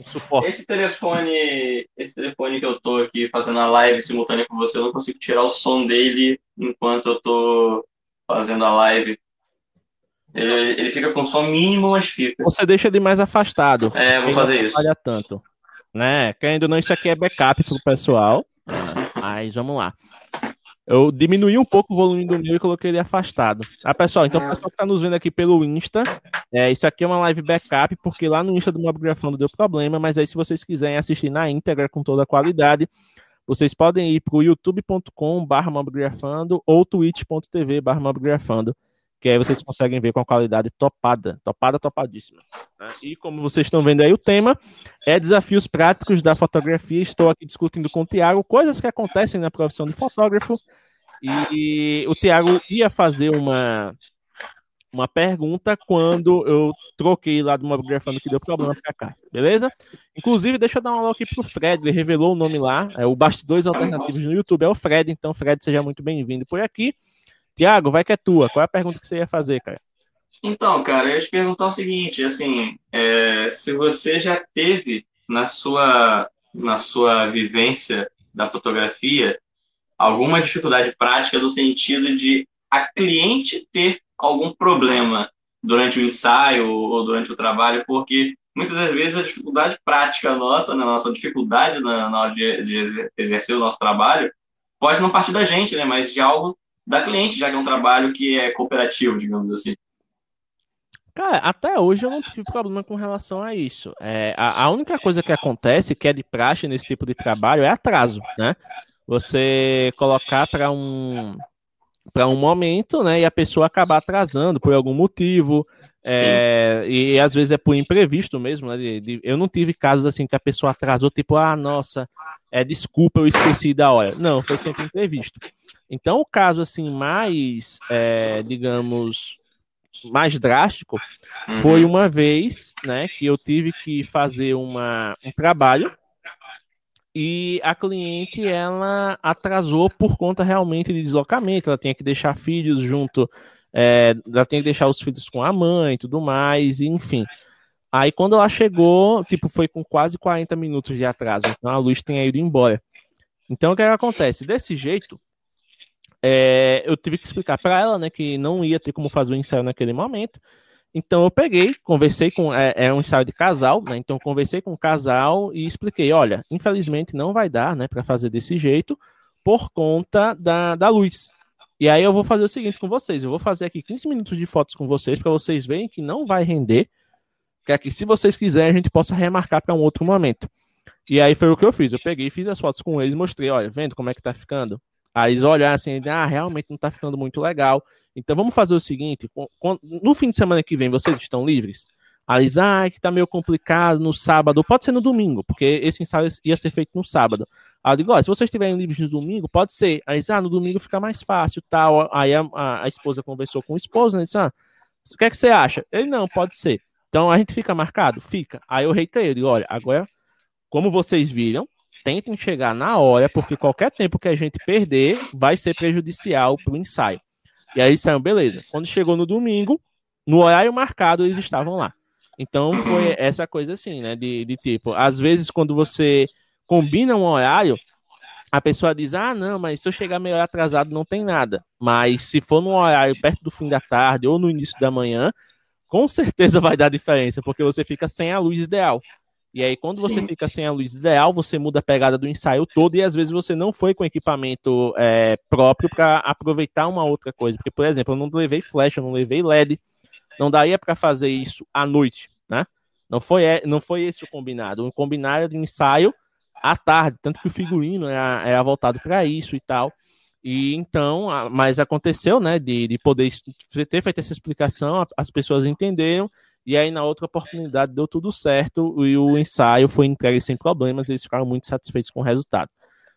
um, suporte. Esse telefone, esse telefone que eu tô aqui fazendo a live simultânea com você, eu não consigo tirar o som dele enquanto eu tô fazendo a live. Ele, ele fica com som mínimo, mas fica. Você deixa ele mais afastado. É, vou fazer isso. Não tanto né? Querendo ou não, isso aqui é backup pro pessoal. <laughs> Mas vamos lá. Eu diminui um pouco o volume do meu e coloquei ele afastado. Ah, pessoal, então o pessoal que tá nos vendo aqui pelo Insta, é, isso aqui é uma live backup, porque lá no Insta do Mobgrafando deu problema, mas aí se vocês quiserem assistir na íntegra com toda a qualidade, vocês podem ir pro youtube.com barra ou twitch.tv barra que aí vocês conseguem ver com a qualidade topada, topada, topadíssima. Né? E como vocês estão vendo aí, o tema é desafios práticos da fotografia. Estou aqui discutindo com o Tiago coisas que acontecem na profissão de fotógrafo. E o Tiago ia fazer uma, uma pergunta quando eu troquei lá do Mobgrafando que deu problema para cá, beleza? Inclusive, deixa eu dar um alô aqui pro Fred, ele revelou o nome lá, é o Bastidores Alternativos no YouTube, é o Fred, então Fred, seja muito bem-vindo por aqui. Tiago, vai que é tua. Qual é a pergunta que você ia fazer, cara? Então, cara, eu ia te perguntar o seguinte, assim, é, se você já teve na sua, na sua vivência da fotografia alguma dificuldade prática no sentido de a cliente ter algum problema durante o ensaio ou durante o trabalho, porque muitas das vezes a dificuldade prática nossa, na né, nossa dificuldade na, na hora de, de exercer o nosso trabalho, pode não partir da gente, né, mas de algo da cliente, já que é um trabalho que é cooperativo, digamos assim. Cara, até hoje eu não tive problema com relação a isso. É, a, a, única coisa que acontece, que é de praxe nesse tipo de trabalho, é atraso, né? Você colocar para um para um momento, né, e a pessoa acabar atrasando por algum motivo, é, e às vezes é por imprevisto mesmo, né? De, de, eu não tive casos assim que a pessoa atrasou, tipo, ah, nossa, é desculpa, eu esqueci da hora. Não, foi sempre imprevisto. Então, o caso assim mais, é, digamos, mais drástico uhum. foi uma vez, né, que eu tive que fazer uma, um trabalho e a cliente ela atrasou por conta realmente de deslocamento, ela tinha que deixar filhos junto, é, ela tinha que deixar os filhos com a mãe e tudo mais, enfim. Aí quando ela chegou, tipo, foi com quase 40 minutos de atraso, então a luz tinha ido embora. Então o que, é que acontece? Desse jeito, é, eu tive que explicar para ela, né, que não ia ter como fazer o ensaio naquele momento. Então eu peguei, conversei com, é, é um ensaio de casal, né? Então conversei com o casal e expliquei, olha, infelizmente não vai dar, né, para fazer desse jeito por conta da, da luz. E aí eu vou fazer o seguinte com vocês, eu vou fazer aqui 15 minutos de fotos com vocês para vocês verem que não vai render, que aqui se vocês quiserem a gente possa remarcar para um outro momento. E aí foi o que eu fiz, eu peguei, fiz as fotos com eles, mostrei, olha, vendo como é que tá ficando? Aí eles assim, ah, realmente não tá ficando muito legal. Então vamos fazer o seguinte: no fim de semana que vem vocês estão livres? Aí eles, ah, que tá meio complicado no sábado, pode ser no domingo, porque esse ensaio ia ser feito no sábado. Aí eu digo, ó, se vocês estiverem livres no domingo, pode ser. Aí eles, ah, no domingo fica mais fácil, tal. Aí a, a, a esposa conversou com o esposo, né? Disse, ah, o que é que você acha? Ele, não, pode ser. Então a gente fica marcado? Fica. Aí eu reitei, ele, olha, agora, como vocês viram, tentem chegar na hora, porque qualquer tempo que a gente perder vai ser prejudicial para o ensaio. E aí saiu, beleza. Quando chegou no domingo, no horário marcado, eles estavam lá. Então foi essa coisa assim, né? De, de tipo, às vezes quando você combina um horário, a pessoa diz: ah, não, mas se eu chegar meio atrasado não tem nada. Mas se for num horário perto do fim da tarde ou no início da manhã, com certeza <laughs> vai dar diferença, porque você fica sem a luz ideal. E aí, quando você Sim. fica sem a luz ideal, você muda a pegada do ensaio todo e às vezes você não foi com equipamento é, próprio para aproveitar uma outra coisa. Porque, por exemplo, eu não levei flash, eu não levei LED, não daria para fazer isso à noite, né? Não foi, é, não foi esse o combinado. O combinado de ensaio à tarde, tanto que o figurino era, era voltado para isso e tal. E então, mas aconteceu, né, de, de poder ter feito essa explicação, as pessoas entenderam, e aí na outra oportunidade deu tudo certo e o ensaio foi entregue sem problemas, eles ficaram muito satisfeitos com o resultado.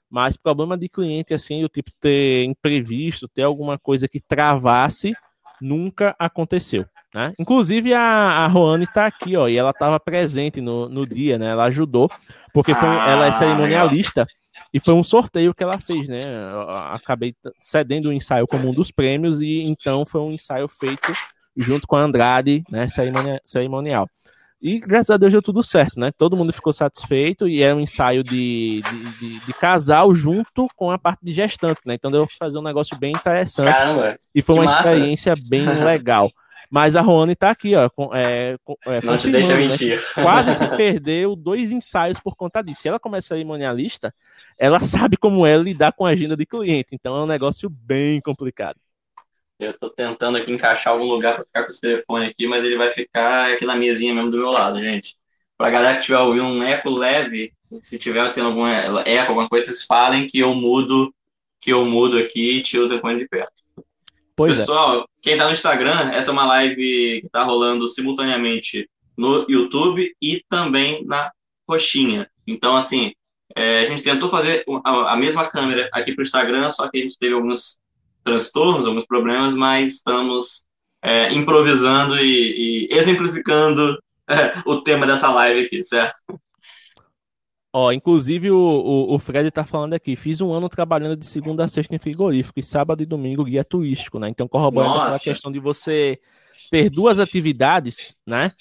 Mas problema de cliente, assim, o tipo ter imprevisto, ter alguma coisa que travasse, nunca aconteceu. Né? Inclusive a, a Roane está aqui, ó, e ela estava presente no, no dia, né? Ela ajudou, porque foi, ah, ela é cerimonialista. E foi um sorteio que ela fez, né? Eu acabei cedendo o ensaio como um dos prêmios, e então foi um ensaio feito junto com a Andrade, né? Cerimonial. E graças a Deus deu tudo certo, né? Todo mundo ficou satisfeito e é um ensaio de, de, de, de casal junto com a parte de gestante, né? Então deu para fazer um negócio bem interessante. Caramba, e foi uma massa. experiência bem <laughs> legal. Mas a Roane tá aqui, ó. Com, é, é, não te deixa né? mentir. Quase se <laughs> perdeu dois ensaios por conta disso. Se ela começa cerimonialista, ela sabe como é lidar com a agenda de cliente. Então é um negócio bem complicado. Eu tô tentando aqui encaixar algum lugar para ficar com esse telefone aqui, mas ele vai ficar aqui na mesinha mesmo do meu lado, gente. Pra galera que tiver ouvindo um eco leve, se tiver tendo algum eco, alguma coisa, vocês falem que eu mudo, que eu mudo aqui e tiro o telefone de perto. Pois é. Pessoal, é. quem está no Instagram, essa é uma live que está rolando simultaneamente no YouTube e também na coxinha. Então, assim, é, a gente tentou fazer a, a mesma câmera aqui para o Instagram, só que a gente teve alguns transtornos, alguns problemas, mas estamos é, improvisando e, e exemplificando <laughs> é, o tema dessa live aqui, certo? Ó, inclusive o, o, o, Fred tá falando aqui, fiz um ano trabalhando de segunda a sexta em frigorífico e sábado e domingo guia turístico, né? Então corroborando a questão de você ter duas atividades, né?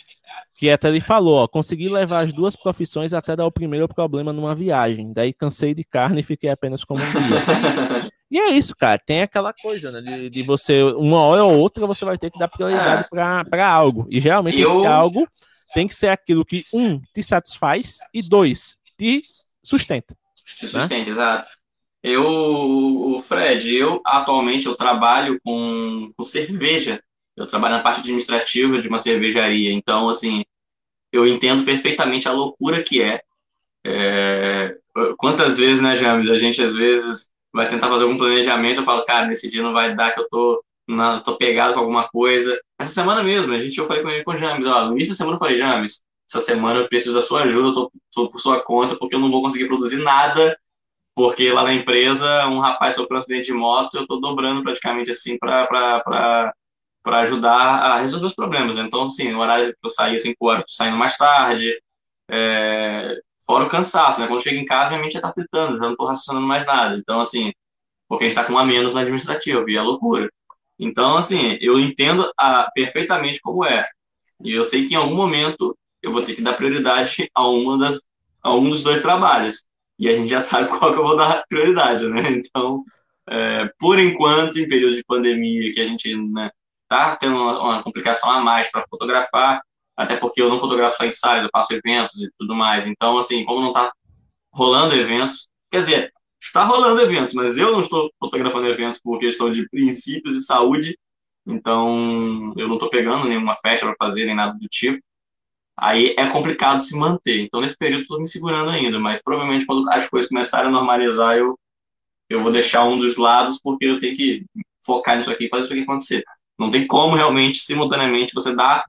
Que até ele falou, ó, consegui levar as duas profissões até dar o primeiro problema numa viagem. Daí cansei de carne e fiquei apenas como um guia. <laughs> e é isso, cara. Tem aquela coisa, né? De, de, você, uma hora ou outra, você vai ter que dar prioridade é. para algo. E geralmente Eu... esse algo tem que ser aquilo que, um, te satisfaz e dois, te sustenta. Te né? sustenta, né? exato. Eu, o Fred, eu atualmente eu trabalho com, com cerveja. Eu trabalho na parte administrativa de uma cervejaria. Então, assim, eu entendo perfeitamente a loucura que é. é quantas vezes, né, James, a gente às vezes vai tentar fazer algum planejamento, eu falo, cara, nesse dia não vai dar que eu tô, na, tô pegado com alguma coisa. Essa semana mesmo, a gente, eu falei com ele com o James, ó, no início da semana eu falei, James, essa semana eu preciso da sua ajuda, eu tô, tô por sua conta, porque eu não vou conseguir produzir nada, porque lá na empresa um rapaz sofreu um acidente de moto, eu tô dobrando praticamente assim para ajudar a resolver os problemas. Né? Então, assim, o horário que eu saía 5 horas, saindo mais tarde, é... fora o cansaço, né? Quando chego em casa, minha mente já tá fritando, já não tô raciocinando mais nada. Então, assim, porque a gente tá com um a menos no administrativo, e é loucura. Então, assim, eu entendo a, perfeitamente como é. E eu sei que em algum momento eu vou ter que dar prioridade a uma das a um dos dois trabalhos. E a gente já sabe <laughs> qual que eu vou dar prioridade, né? Então, é, por enquanto, em período de pandemia, que a gente né, tá tendo uma, uma complicação a mais para fotografar, até porque eu não fotografo só ensaios, eu faço eventos e tudo mais. Então, assim, como não está rolando eventos, quer dizer, está rolando eventos, mas eu não estou fotografando eventos por questão de princípios e saúde, então eu não estou pegando nenhuma festa para fazer, nem nada do tipo aí é complicado se manter. Então, nesse período, estou me segurando ainda, mas provavelmente quando as coisas começarem a normalizar, eu, eu vou deixar um dos lados, porque eu tenho que focar nisso aqui e fazer isso aqui acontecer. Não tem como realmente, simultaneamente, você dar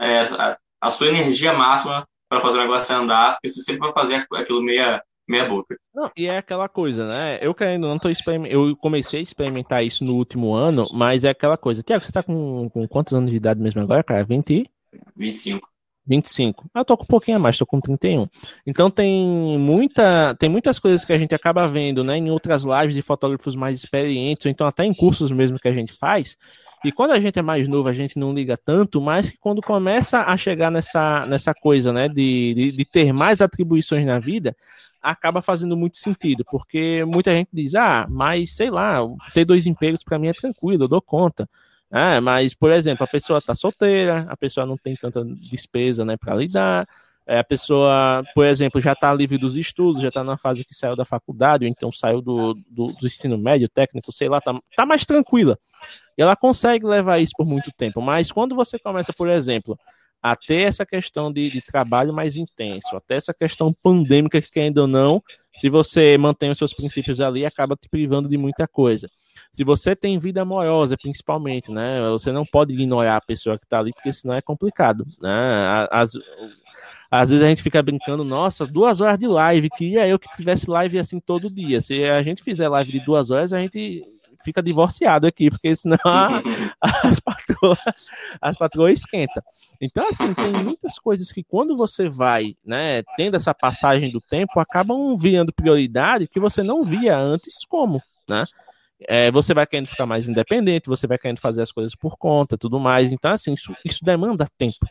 é, a, a, sua energia máxima para fazer o negócio andar, porque você sempre vai fazer aquilo meia, meia boca. Não, e é aquela coisa, né? Eu querendo, não tô eu comecei a experimentar isso no último ano, mas é aquela coisa. Tiago, você tá com, com quantos anos de idade mesmo agora, cara? 20? 25. 25. Eu tô com um pouquinho a mais, tô com 31. Então tem muita, tem muitas coisas que a gente acaba vendo, né, em outras lives de fotógrafos mais experientes, ou então até em cursos mesmo que a gente faz. E quando a gente é mais novo, a gente não liga tanto, mas que quando começa a chegar nessa, nessa coisa, né, de, de, de ter mais atribuições na vida, acaba fazendo muito sentido, porque muita gente diz, ah, mas sei lá, ter dois empregos para mim é tranquilo, eu dou conta. Ah, mas, por exemplo, a pessoa está solteira, a pessoa não tem tanta despesa né, para lidar, é, a pessoa, por exemplo, já está livre dos estudos, já está na fase que saiu da faculdade, ou então saiu do, do, do ensino médio, técnico, sei lá, está tá mais tranquila. E ela consegue levar isso por muito tempo. Mas quando você começa, por exemplo, a ter essa questão de, de trabalho mais intenso, até essa questão pandêmica que ainda não, se você mantém os seus princípios ali, acaba te privando de muita coisa. Se você tem vida amorosa, principalmente, né? Você não pode ignorar a pessoa que está ali, porque senão é complicado, né? As, às vezes a gente fica brincando, nossa, duas horas de live, queria eu que tivesse live assim todo dia. Se a gente fizer live de duas horas, a gente fica divorciado aqui, porque senão <laughs> as patroas, as patroas esquentam. Então, assim, tem muitas coisas que quando você vai, né, tendo essa passagem do tempo, acabam virando prioridade que você não via antes como, né? É, você vai querendo ficar mais independente, você vai querendo fazer as coisas por conta, tudo mais. Então, assim, isso, isso demanda tempo.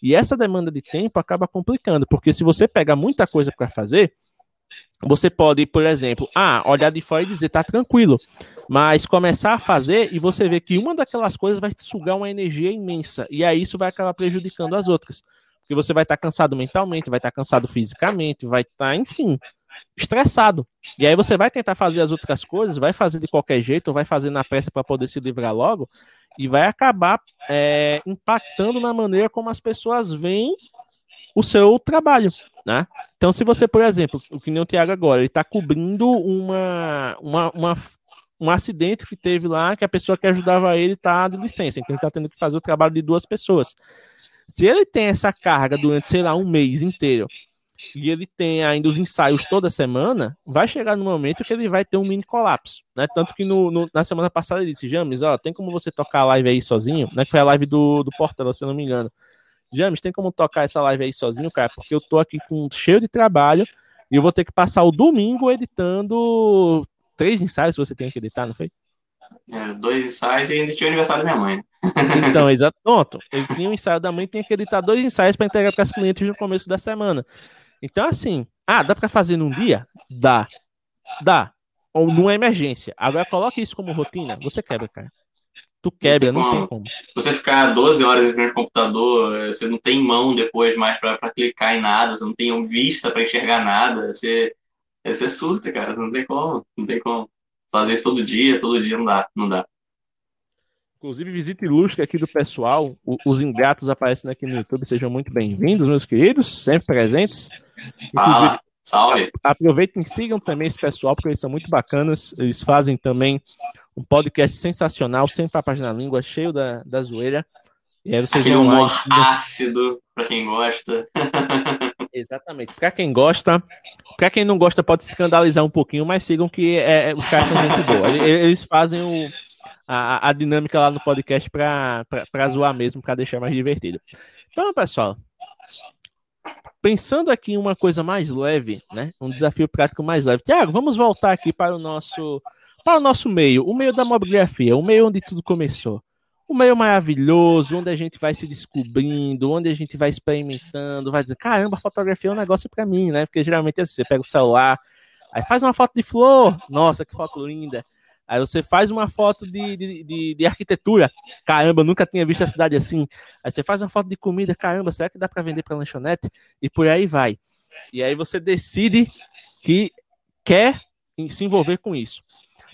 E essa demanda de tempo acaba complicando, porque se você pega muita coisa para fazer, você pode, por exemplo, ah, olhar de fora e dizer tá tranquilo, mas começar a fazer e você vê que uma daquelas coisas vai te sugar uma energia imensa e aí isso vai acabar prejudicando as outras, porque você vai estar tá cansado mentalmente, vai estar tá cansado fisicamente, vai estar, tá, enfim, estressado. E aí você vai tentar fazer as outras coisas, vai fazer de qualquer jeito, vai fazer na pressa para poder se livrar logo, e vai acabar é, impactando na maneira como as pessoas veem o seu trabalho, né? Então, se você, por exemplo, o que nem o Thiago agora, ele está cobrindo uma, uma, uma, um acidente que teve lá, que a pessoa que ajudava ele está de licença, então ele está tendo que fazer o trabalho de duas pessoas. Se ele tem essa carga durante, sei lá, um mês inteiro, e ele tem ainda os ensaios toda semana, vai chegar no momento que ele vai ter um mini colapso, né? Tanto que no, no, na semana passada ele disse, James, ó, tem como você tocar a live aí sozinho, né? Que foi a live do, do Portela, se eu não me engano. James, tem como tocar essa live aí sozinho, cara? Porque eu tô aqui com cheio de trabalho e eu vou ter que passar o domingo editando três ensaios que você tem que editar, não foi? É, dois ensaios e ainda tinha o aniversário da minha mãe. <laughs> Então, exato. Pronto. Ele tinha um ensaio da mãe e tinha que editar dois ensaios para entregar para as clientes no começo da semana. Então, assim, ah, dá para fazer num dia? Dá. Dá. Ou numa emergência. Agora coloque isso como rotina, você quebra, cara. Tu quebra, não tem, não tem como. Você ficar 12 horas em frente ao computador, você não tem mão depois mais para clicar em nada, você não tem vista para enxergar nada, você, você surta, cara, não tem como, não tem como. Fazer isso todo dia, todo dia não dá, não dá. Inclusive, visita ilustre aqui do pessoal. O, os ingratos aparecendo aqui no YouTube. Sejam muito bem-vindos, meus queridos, sempre presentes. Fala, salve. Aproveitem e sigam também esse pessoal, porque eles são muito bacanas. Eles fazem também um podcast sensacional, sempre a página língua, cheio da, da zoeira. E aí vocês Aquele vão humor ácido, para quem gosta. <laughs> Exatamente. Para quem gosta, para quem não gosta pode se escandalizar um pouquinho, mas sigam que é, é os caras são muito bons. Eles fazem o, a, a dinâmica lá no podcast para zoar mesmo, para deixar mais divertido. Então, pessoal, pensando aqui em uma coisa mais leve, né? Um desafio prático mais leve. Tiago, vamos voltar aqui para o nosso para o nosso meio, o meio da mobigrafia, o meio onde tudo começou. O meio maravilhoso, onde a gente vai se descobrindo, onde a gente vai experimentando, vai dizer, caramba, fotografia é um negócio para mim, né? Porque geralmente é assim, você pega o celular, aí faz uma foto de flor, nossa, que foto linda. Aí você faz uma foto de, de, de, de, arquitetura. Caramba, nunca tinha visto a cidade assim. Aí você faz uma foto de comida. Caramba, será que dá para vender para lanchonete? E por aí vai. E aí você decide que quer se envolver com isso.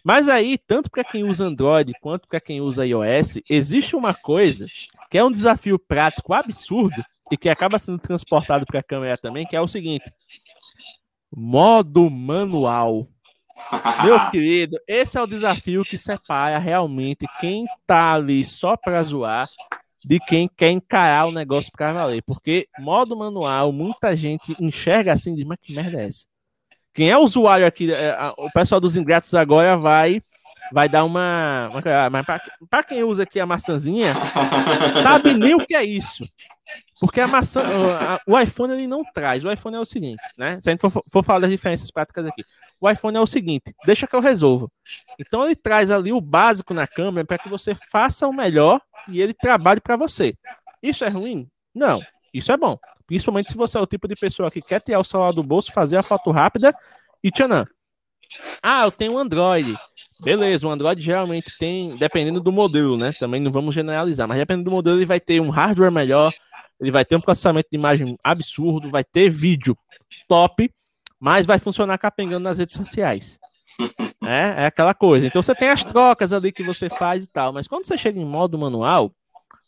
Mas aí, tanto para quem usa Android quanto para quem usa iOS, existe uma coisa que é um desafio prático absurdo e que acaba sendo transportado para a câmera também, que é o seguinte: modo manual. Meu <laughs> querido, esse é o desafio que separa realmente quem tá ali só para zoar de quem quer encarar o negócio para valer. Porque modo manual, muita gente enxerga assim e diz, mas que merda é essa? Quem é usuário aqui, é, o pessoal dos ingratos agora vai vai dar uma. mas para quem usa aqui a maçãzinha, sabe nem o que é isso. Porque a maçã, o iPhone ele não traz. O iPhone é o seguinte, né? Se a gente for, for falar das diferenças práticas aqui, o iPhone é o seguinte: deixa que eu resolvo. Então ele traz ali o básico na câmera para que você faça o melhor e ele trabalhe para você. Isso é ruim? Não. Isso é bom, Principalmente se você é o tipo de pessoa que quer tirar o celular do bolso, fazer a foto rápida e tchanã. Ah, eu tenho um Android. Beleza, o Android geralmente tem, dependendo do modelo, né? Também não vamos generalizar, mas dependendo do modelo, ele vai ter um hardware melhor, ele vai ter um processamento de imagem absurdo, vai ter vídeo top, mas vai funcionar capengando nas redes sociais. É, é aquela coisa. Então você tem as trocas ali que você faz e tal, mas quando você chega em modo manual,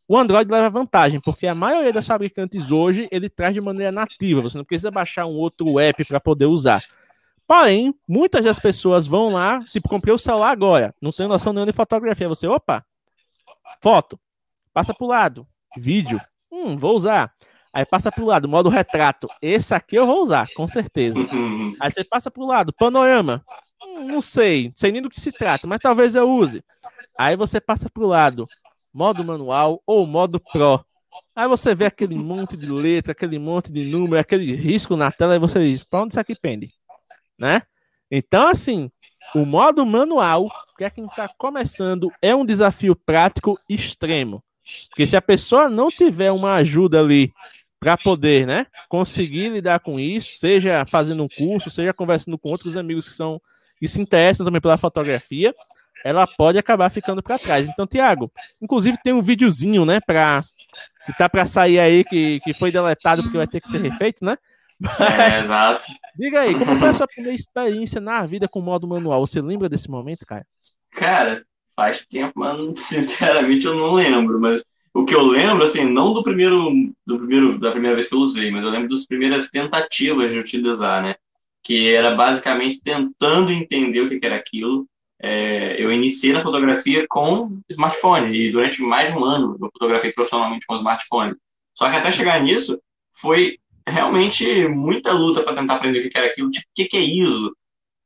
o Android leva vantagem, porque a maioria das fabricantes hoje ele traz de maneira nativa. Você não precisa baixar um outro app para poder usar. Porém, muitas das pessoas vão lá, tipo, comprei o celular agora, não tem noção nenhuma de fotografia. Você, opa, foto, passa para o lado, vídeo, hum, vou usar. Aí passa para o lado, modo retrato, esse aqui eu vou usar, com certeza. Aí você passa para o lado, panorama, hum, não sei, sei nem do que se trata, mas talvez eu use. Aí você passa para o lado, modo manual ou modo pro. Aí você vê aquele monte de letra, aquele monte de número, aquele risco na tela, e você diz, para onde isso aqui pende? né? Então, assim, o modo manual, que é quem está começando, é um desafio prático extremo. Porque se a pessoa não tiver uma ajuda ali para poder, né, conseguir lidar com isso, seja fazendo um curso, seja conversando com outros amigos que são que se interessam também pela fotografia, ela pode acabar ficando para trás. Então, Tiago, inclusive tem um videozinho, né, para que tá para sair aí que, que foi deletado porque vai ter que ser refeito, né? É, exato. <laughs> Diga aí, como foi a sua primeira experiência na vida com modo manual? Você lembra desse momento, cara? Cara, faz tempo, mas <laughs> sinceramente eu não lembro. Mas o que eu lembro, assim, não do primeiro, do primeiro, da primeira vez que eu usei, mas eu lembro das primeiras tentativas de utilizar, né? Que era basicamente tentando entender o que era aquilo. É, eu iniciei na fotografia com smartphone e durante mais de um ano eu fotografei profissionalmente com smartphone. Só que até chegar nisso foi realmente muita luta para tentar aprender o que era aquilo, tipo, o que, que é ISO? O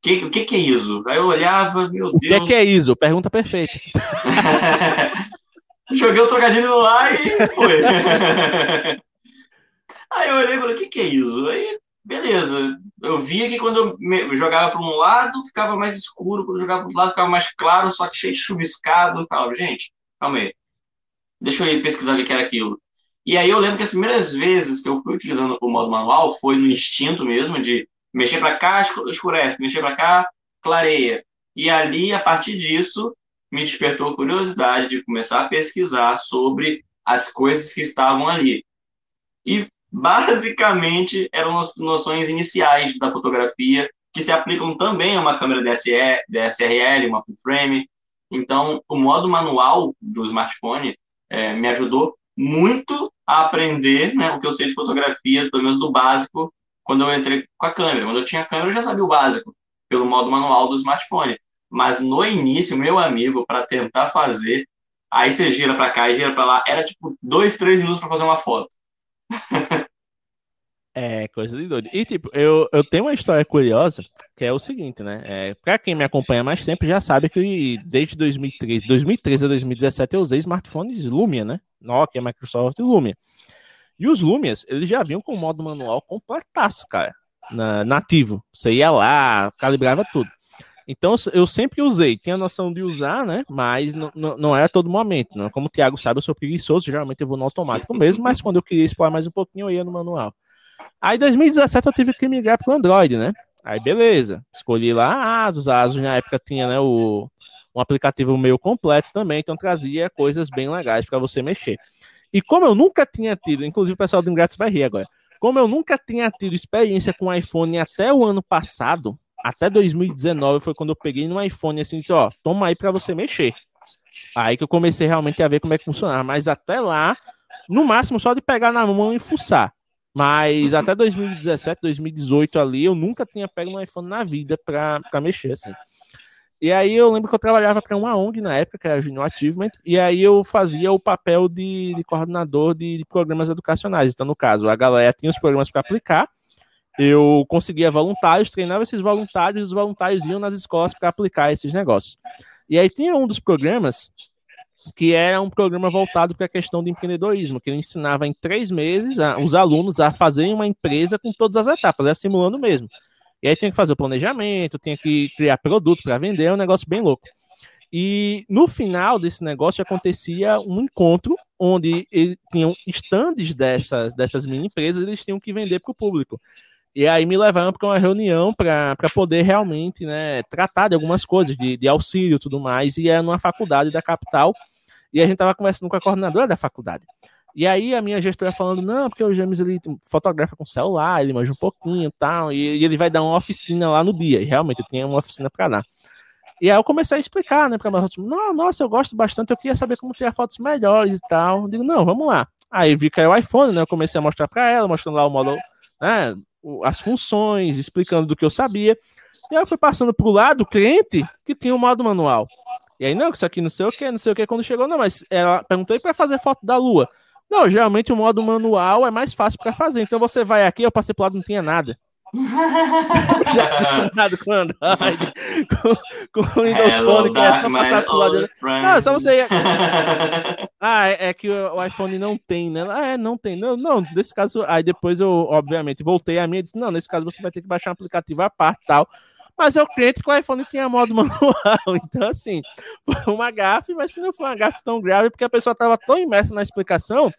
que, o que, que é ISO? Aí eu olhava, meu Deus. O que, que é ISO? Pergunta perfeita. <laughs> Joguei o trocadilho lá e foi. <laughs> Aí eu olhei e falei, o que, que é ISO? Aí, beleza. Eu via que quando eu jogava para um lado, ficava mais escuro, quando eu jogava para outro lado, ficava mais claro, só que cheio de chuviscado. Eu falava, gente, calma aí. Deixa eu ir pesquisar o que era aquilo. E aí eu lembro que as primeiras vezes que eu fui utilizando o modo manual foi no instinto mesmo de mexer para cá, escurece, mexer para cá, clareia. E ali, a partir disso, me despertou a curiosidade de começar a pesquisar sobre as coisas que estavam ali. E basicamente eram as noções iniciais da fotografia que se aplicam também a uma câmera DSLR, DSRL, uma full frame. Então, o modo manual do smartphone é, me ajudou muito a aprender né, o que eu sei de fotografia, pelo menos do básico, quando eu entrei com a câmera. Quando eu tinha câmera, eu já sabia o básico, pelo modo manual do smartphone. Mas no início, meu amigo, para tentar fazer, aí você gira para cá e gira para lá, era tipo dois, três minutos para fazer uma foto. É, coisa de doido. E, tipo, eu, eu tenho uma história curiosa, que é o seguinte, né? É, pra quem me acompanha mais tempo, já sabe que desde 2013, 2013 a 2017 eu usei smartphones Lumia, né? Nokia, Microsoft e Lumia. E os Lumias, eles já vinham com o modo manual completaço, cara. Na, nativo. Você ia lá, calibrava tudo. Então eu sempre usei, tinha a noção de usar, né? Mas não, não, não era todo momento. Não. Como o Thiago sabe, eu sou preguiçoso, geralmente eu vou no automático mesmo, mas quando eu queria explorar mais um pouquinho, eu ia no manual. Aí, em 2017, eu tive que migrar para o Android, né? Aí, beleza. Escolhi lá a Asus. A Asus, na época, tinha né, o, um aplicativo meio completo também, então trazia coisas bem legais para você mexer. E como eu nunca tinha tido, inclusive o pessoal do Ingratos vai rir agora, como eu nunca tinha tido experiência com iPhone até o ano passado, até 2019 foi quando eu peguei no iPhone assim, disse, ó, toma aí para você mexer. Aí que eu comecei realmente a ver como é que funcionava, mas até lá, no máximo só de pegar na mão e fuçar. Mas até 2017, 2018 ali, eu nunca tinha pego um iPhone na vida para mexer, assim. E aí eu lembro que eu trabalhava para uma ONG na época, que era Junior Achievement, e aí eu fazia o papel de, de coordenador de, de, programas educacionais. Então, no caso, a galera tinha os programas para aplicar, eu conseguia voluntários, treinava esses voluntários, e os voluntários iam nas escolas para aplicar esses negócios. E aí tinha um dos programas que era um programa voltado para a questão de empreendedorismo, que ele ensinava em três meses a, os alunos a fazerem uma empresa com todas as etapas, é simulando mesmo. E aí tinha que fazer o planejamento, tinha que criar produto para vender, é um negócio bem louco. E no final desse negócio acontecia um encontro onde tinham estandes dessas, dessas mini empresas, eles tinham que vender para o público. E aí me levaram para uma reunião para poder realmente né, tratar de algumas coisas, de, de auxílio e tudo mais, e é numa faculdade da capital, e a gente estava conversando com a coordenadora da faculdade. E aí a minha gestora falando, não, porque o James ele fotografa com celular, ele manja um pouquinho e tal, e, ele vai dar uma oficina lá no dia. E realmente eu tinha uma oficina para dar. E aí eu comecei a explicar, né, para meus não, nossa, eu gosto bastante, eu queria saber como tirar fotos melhores e tal. Eu digo, não, vamos lá. Aí vi que era o iPhone, né, eu comecei a mostrar para ela, mostrando lá o modo, né, as funções, explicando do que eu sabia. E aí eu fui passando pro lado, cliente, que tinha o modo manual. E aí, não, isso aqui não sei o que, não sei o que, quando chegou, não, mas ela perguntou para fazer foto da lua. Não, geralmente o modo manual é mais fácil para fazer. Então você vai aqui, eu passei pro lado, não tinha nada. <laughs> Já acostumado com Android, com, com Windows Phone, que é só passar pro lado. Não, só você. <laughs> ah, é, é, que o, iPhone não tem, né? Ah, é, não tem. Não, não, nesse caso. Aí depois eu, obviamente, voltei a minha e disse: não, nesse caso você vai ter que baixar um aplicativo à parte tal. Mas eu crente que o iPhone tinha modo <laughs> manual. Então, assim, foi uma gafe, mas que não foi uma gafe tão grave, porque a pessoa estava tão imersa na explicação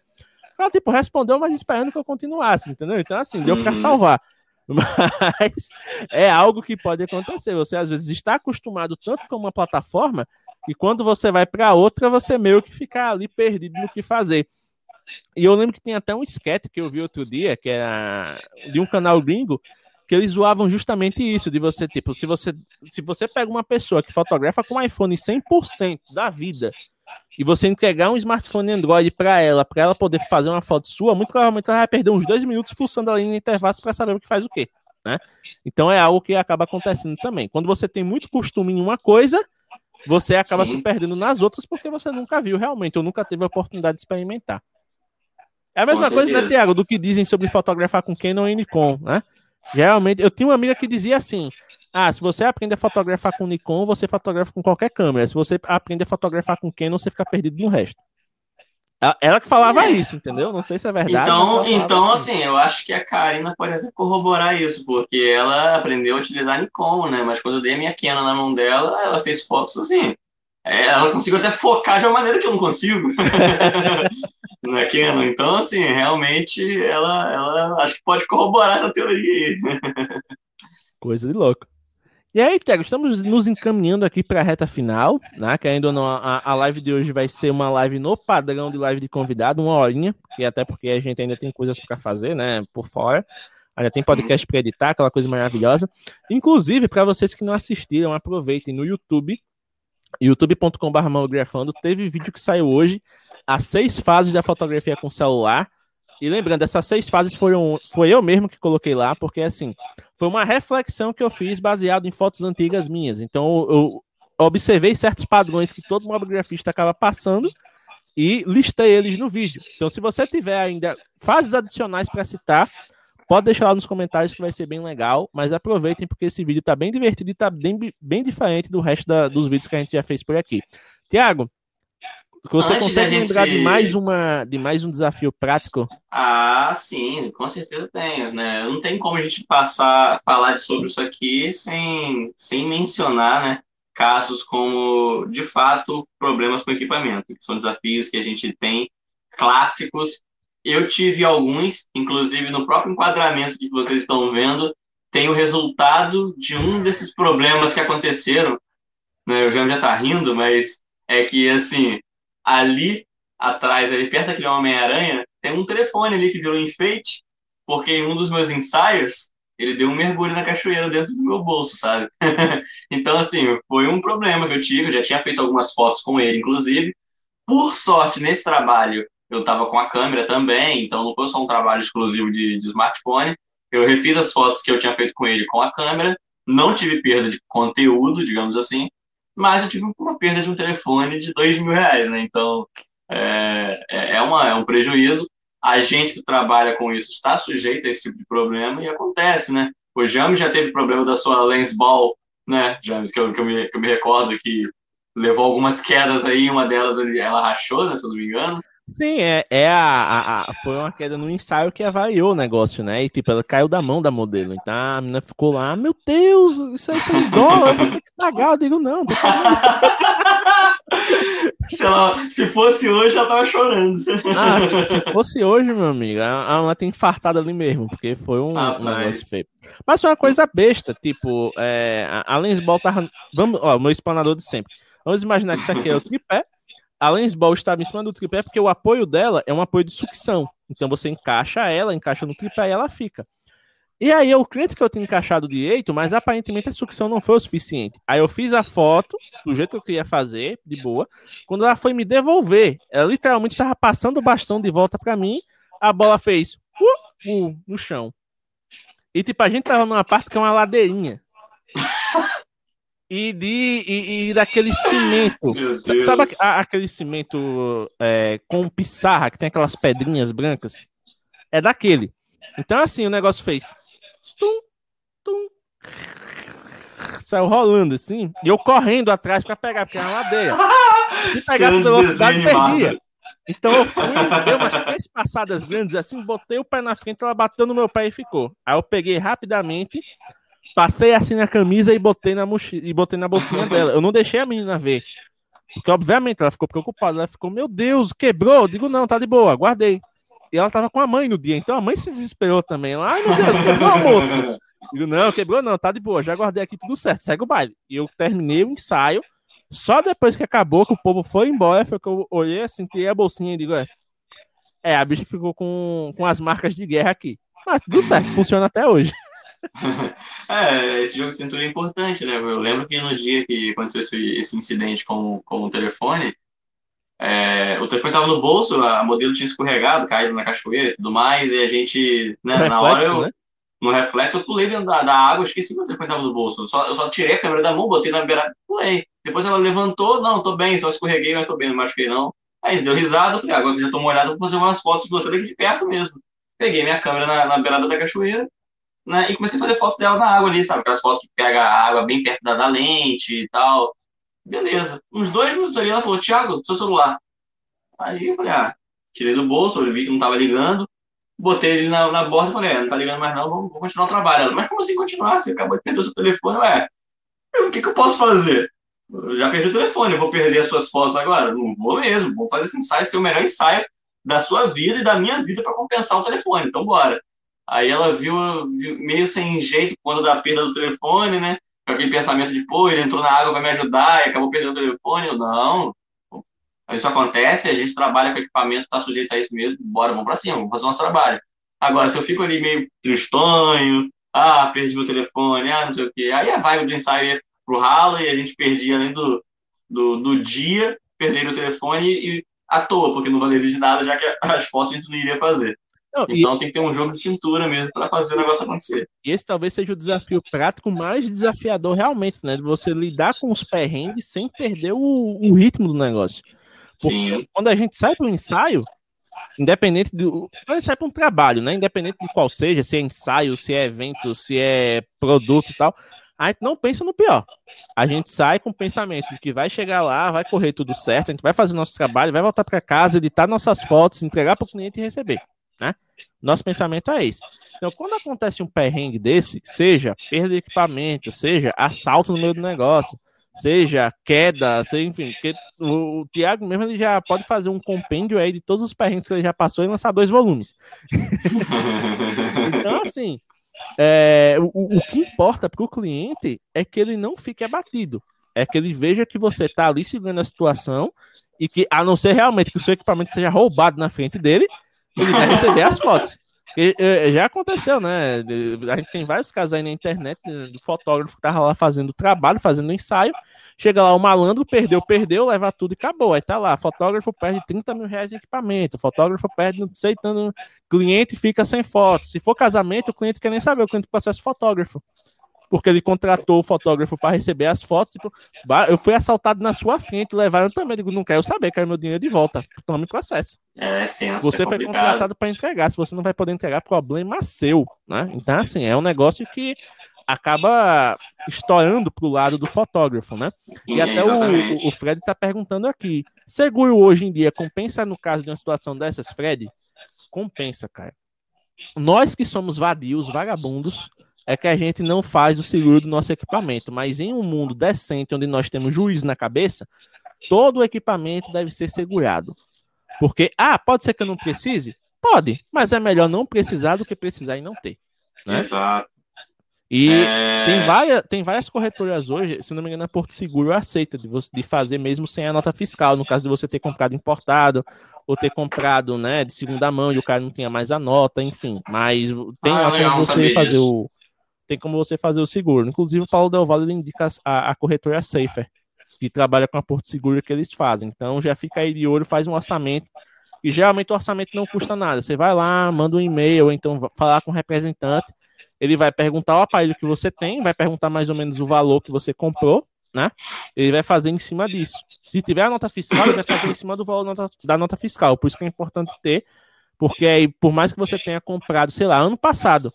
ela, tipo, respondeu, mas esperando que eu continuasse, entendeu? Então, assim, deu para uhum. salvar. <laughs> Mas é algo que pode acontecer. Você às vezes está acostumado tanto com uma plataforma e quando você vai para outra, você meio que fica ali perdido no que fazer. E eu lembro que tem até um sketch que eu vi outro dia, que era de um canal gringo, que eles zoavam justamente isso, de você, tipo, se você, se você pega uma pessoa que fotografa com um iPhone 100% da vida e você entregar um smartphone Android para ela, para ela poder fazer uma foto sua, muito provavelmente ela vai perder uns dois minutos fuçando ali no intervalo para saber o que faz o quê, né? Então é algo que acaba acontecendo também. Quando você tem muito costume em uma coisa, você acaba Sim. se perdendo nas outras porque você nunca viu realmente, ou nunca teve a oportunidade de experimentar. É a mesma coisa, né, Tiago, do que dizem sobre fotografar com Canon e Nikon, né? Geralmente, eu tinha uma amiga que dizia assim: ah, se você aprende a fotografar com Nikon, você fotografa com qualquer câmera. Se você aprende a fotografar com Canon, você fica perdido no resto. Ela que falava é. isso, entendeu? Não sei se é verdade. Então, então assim. assim, eu acho que a Karina pode até corroborar isso, porque ela aprendeu a utilizar Nikon, né? Mas quando eu dei a minha Canon na mão dela, ela fez fotos assim. É, ela conseguiu até focar de uma maneira que eu não consigo <laughs> na Canon. Então, assim, realmente, ela, ela acho que pode corroborar essa teoria aí. <laughs> Coisa de louco. E aí, Tego, estamos nos encaminhando aqui para a reta final, né? Que ainda não, a, a live de hoje vai ser uma live no padrão de live de convidado, uma horinha, e até porque a gente ainda tem coisas para fazer, né? Por fora. Ainda tem podcast para editar, aquela coisa maravilhosa. Inclusive, para vocês que não assistiram, aproveitem no YouTube, youtube.com.br. Teve vídeo que saiu hoje, as seis fases da fotografia com celular. E lembrando, essas seis fases foram, foi eu mesmo que coloquei lá, porque assim, foi uma reflexão que eu fiz baseado em fotos antigas minhas. Então eu, observei certos padrões que todo mobigrafista acaba passando e listei eles no vídeo. Então, se você tiver ainda fases adicionais para citar, pode deixar lá nos comentários que vai ser bem legal. Mas aproveitem porque esse vídeo está bem divertido e está bem, bem diferente do resto da, dos vídeos que a gente já fez por aqui. Tiago, você Antes consegue lembrar de mais uma de mais um desafio prático? Ah, sim, com certeza tenho, né? Não tem como a gente passar falar sobre isso aqui sem, sem mencionar, né? Casos como, de fato, problemas com equipamento, que são desafios que a gente tem clássicos. Eu tive alguns, inclusive no próprio enquadramento que vocês estão vendo, tem o resultado de um desses problemas que aconteceram. Né? O Jean já está rindo, mas é que, assim, ali atrás, ali perto daquele Homem-Aranha, tem um telefone ali que virou enfeite, porque em um dos meus ensaios, ele deu um mergulho na cachoeira dentro do meu bolso, sabe? <laughs> então, assim, foi um problema que eu tive, eu já tinha feito algumas fotos com ele, inclusive. Por sorte, nesse trabalho, eu estava com a câmera também, então não foi só um trabalho exclusivo de, de smartphone. Eu refiz as fotos que eu tinha feito com ele com a câmera, não tive perda de conteúdo, digamos assim, mas eu tive uma perda de um telefone de dois mil reais, né? Então, é, é, é, uma, é um prejuízo. A gente que trabalha com isso está sujeito a esse tipo de problema e acontece, né? O James já teve problema da sua lens ball, né, James, que eu, que eu, me, que eu me recordo que levou algumas quedas aí, uma delas ela rachou, né, se eu não me engano. Sim, é, é a, a, a, foi uma queda no ensaio que avaliou o negócio, né? E tipo, ela caiu da mão da modelo. Então a menina ficou lá, meu Deus, isso aí foi um dólar, eu vou ter que pagar. Eu digo, não, tô <laughs> se, ela, se fosse hoje, ela tava chorando. Ah, se, se fosse hoje, meu amigo, ela tem infartado ali mesmo, porque foi um, ah, um negócio feio. Mas foi uma coisa besta, tipo, é, a Lensball tava. Vamos, ó, meu explanador de sempre. Vamos imaginar que isso aqui é o tripé. A Lensball estava em cima do tripé porque o apoio dela é um apoio de sucção. Então você encaixa ela, encaixa no tripé e ela fica. E aí eu creio que eu tinha encaixado direito, mas aparentemente a sucção não foi o suficiente. Aí eu fiz a foto do jeito que eu queria fazer, de boa. Quando ela foi me devolver, ela literalmente estava passando o bastão de volta para mim, a bola fez uh, uh, no chão. E tipo, a gente tava numa parte que é uma ladeirinha. E, de, e, e daquele cimento. Sabe aquele cimento é, com pissarra, que tem aquelas pedrinhas brancas? É daquele. Então, assim, o negócio fez tum, tum. Saiu rolando assim, e eu correndo atrás para pegar, porque era uma ladeira. Se <laughs> pegar pela velocidade, perdia. Então eu fui, dei umas três passadas grandes assim, botei o pé na frente, ela bateu no meu pé e ficou. Aí eu peguei rapidamente, passei assim na camisa e botei na mochila, e botei na bolsinha dela. Eu não deixei a menina ver. Porque, obviamente, ela ficou preocupada. Ela ficou, meu Deus, quebrou? Eu digo, não, tá de boa, guardei. E ela tava com a mãe no dia, então a mãe se desesperou também. Ai, meu Deus, quebrou o almoço. Digo, não, quebrou não, tá de boa, já guardei aqui tudo certo, segue o baile. E eu terminei o ensaio, só depois que acabou, que o povo foi embora, foi que eu olhei assim, tirei a bolsinha e digo, é, é, a bicha ficou com, com as marcas de guerra aqui. Mas tudo certo, funciona até hoje. É, esse jogo de cintura é importante, né? Eu lembro que no dia que aconteceu esse, esse incidente com, com o telefone, é, o telefone estava no bolso, a modelo tinha escorregado, caído na cachoeira e tudo mais, e a gente, né, na reflexo, hora eu, né? no reflexo, eu pulei dentro da, da água, esqueci que o telefone estava no bolso. Eu só, eu só tirei a câmera da mão, botei na beirada e pulei. Depois ela levantou, não, tô bem, só escorreguei, mas tô bem, não machuquei não. Aí deu risada, eu falei, ah, agora que já tô molhado, vou fazer umas fotos de você daqui de perto mesmo. Peguei minha câmera na, na beirada da cachoeira, né, e comecei a fazer fotos dela na água ali, sabe? Aquelas fotos que pega a água bem perto da, da lente e tal. Beleza. Uns dois minutos ali, ela falou, Thiago, seu celular. Aí eu falei, ah, tirei do bolso, eu vi que não tava ligando, botei ele na, na borda e falei, é, não tá ligando mais não, vamos, vamos continuar o trabalho. Ela, mas como assim continuar? Você acabou de perder o seu telefone, ué. Eu, o que, que eu posso fazer? Eu já perdi o telefone, eu vou perder as suas fotos agora? Não vou mesmo, vou fazer esse ensaio, ser o melhor ensaio da sua vida e da minha vida para compensar o telefone, então bora. Aí ela viu, viu, meio sem jeito quando da perda do telefone, né? Com aquele pensamento de, pô, ele entrou na água, vai me ajudar e acabou perdendo o telefone. Eu, não, isso acontece, a gente trabalha com equipamento, está sujeito a isso mesmo, bora, vamos para cima, vamos fazer o nosso trabalho. Agora, se eu fico ali meio tristonho, ah, perdi meu telefone, ah, não sei o quê, aí a vibe do ensaio ia pro ralo e a gente perdia além do, do, do dia, perder o telefone e à toa, porque não valeria de nada, já que as fotos a gente não iria fazer. Não, então e... tem que ter um jogo de cintura mesmo para fazer o negócio acontecer. E esse talvez seja o desafio prático mais desafiador realmente, né? De você lidar com os perrengues sem perder o, o ritmo do negócio. Porque Sim. quando a gente sai para o ensaio, independente do. Quando a gente sai para um trabalho, né? Independente de qual seja, se é ensaio, se é evento, se é produto e tal, a gente não pensa no pior. A gente sai com o pensamento de que vai chegar lá, vai correr tudo certo, a gente vai fazer nosso trabalho, vai voltar para casa, editar nossas fotos, entregar para o cliente e receber. Né? Nosso pensamento é esse. Então, quando acontece um perrengue desse, seja perda de equipamento, seja assalto no meio do negócio, seja queda, seja, enfim, porque o, o Thiago mesmo ele já pode fazer um compêndio aí de todos os perrengues que ele já passou e lançar dois volumes. <laughs> então, assim, é, o, o que importa para o cliente é que ele não fique abatido. É que ele veja que você está ali segurando a situação e que, a não ser realmente que o seu equipamento seja roubado na frente dele, vai receber as fotos. É, já aconteceu, né? A gente tem vários casos aí na internet do fotógrafo que tava lá fazendo trabalho, fazendo ensaio. Chega lá o malandro, perdeu, perdeu, leva tudo e acabou. Aí tá lá, fotógrafo perde 30 mil reais em equipamento, fotógrafo perde não sei tanto, cliente fica sem foto. Se for casamento, o cliente quer nem saber, o cliente processa fotógrafo porque ele contratou o fotógrafo para receber as fotos. Tipo, eu fui assaltado na sua frente, levaram também. Digo, não quero saber, quero meu dinheiro de volta. Tome com acesso. É, você foi contratado para entregar. Se você não vai poder entregar, problema seu. Né? Então, assim, é um negócio que acaba estourando para o lado do fotógrafo, né? E até o, o, Fred está perguntando aqui: seguro hoje em dia compensa no caso de uma situação dessas, Fred? Compensa, cara. Nós que somos vadios, vagabundos, é que a gente não faz o seguro do nosso equipamento, mas em um mundo decente, onde nós temos juiz na cabeça, todo o equipamento deve ser segurado. Porque, ah, pode ser que eu não precise? Pode, mas é melhor não precisar do que precisar e não ter. Né? Exato. E é... tem, várias, tem várias corretoras hoje, se não me engano, a Porto Seguro aceita de, você, de fazer mesmo sem a nota fiscal, no caso de você ter comprado importado ou ter comprado né, de segunda mão e o cara não tinha mais a nota, enfim. Mas tem ah, lá como você fazer isso. o. Tem como você fazer o seguro. Inclusive, o Paulo Del Valle indica a, a corretora Safer, que trabalha com a Porto Seguro que eles fazem. Então já fica aí de olho, faz um orçamento. E geralmente o orçamento não custa nada. Você vai lá, manda um e-mail, então falar com o representante ele vai perguntar o aparelho que você tem, vai perguntar mais ou menos o valor que você comprou, né? Ele vai fazer em cima disso. Se tiver a nota fiscal, ele vai fazer em cima do valor da nota fiscal. Por isso que é importante ter, porque aí, por mais que você tenha comprado, sei lá, ano passado,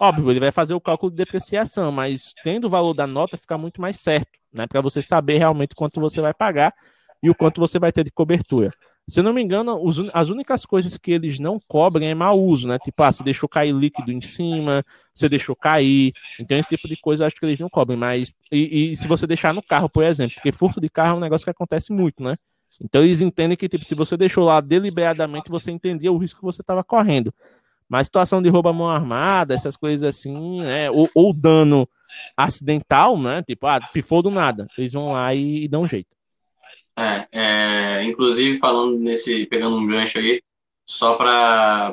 óbvio, ele vai fazer o cálculo de depreciação, mas tendo o valor da nota, fica muito mais certo, né? Para você saber realmente quanto você vai pagar e o quanto você vai ter de cobertura. Se eu não me engano, os, as únicas coisas que eles não cobrem é mau uso, né? Tipo, ah, você deixou cair líquido em cima, você deixou cair. Então, esse tipo de coisa eu acho que eles não cobrem. Mas, e, e se você deixar no carro, por exemplo, porque furto de carro é um negócio que acontece muito, né? Então, eles entendem que, tipo, se você deixou lá deliberadamente, você entendia o risco que você estava correndo. Mas situação de roubo à mão armada, essas coisas assim, né? Ou, ou dano acidental, né? Tipo, ah, pifou do nada. Eles vão lá e, e dão um jeito. É, é, inclusive falando nesse, pegando um gancho aí, só para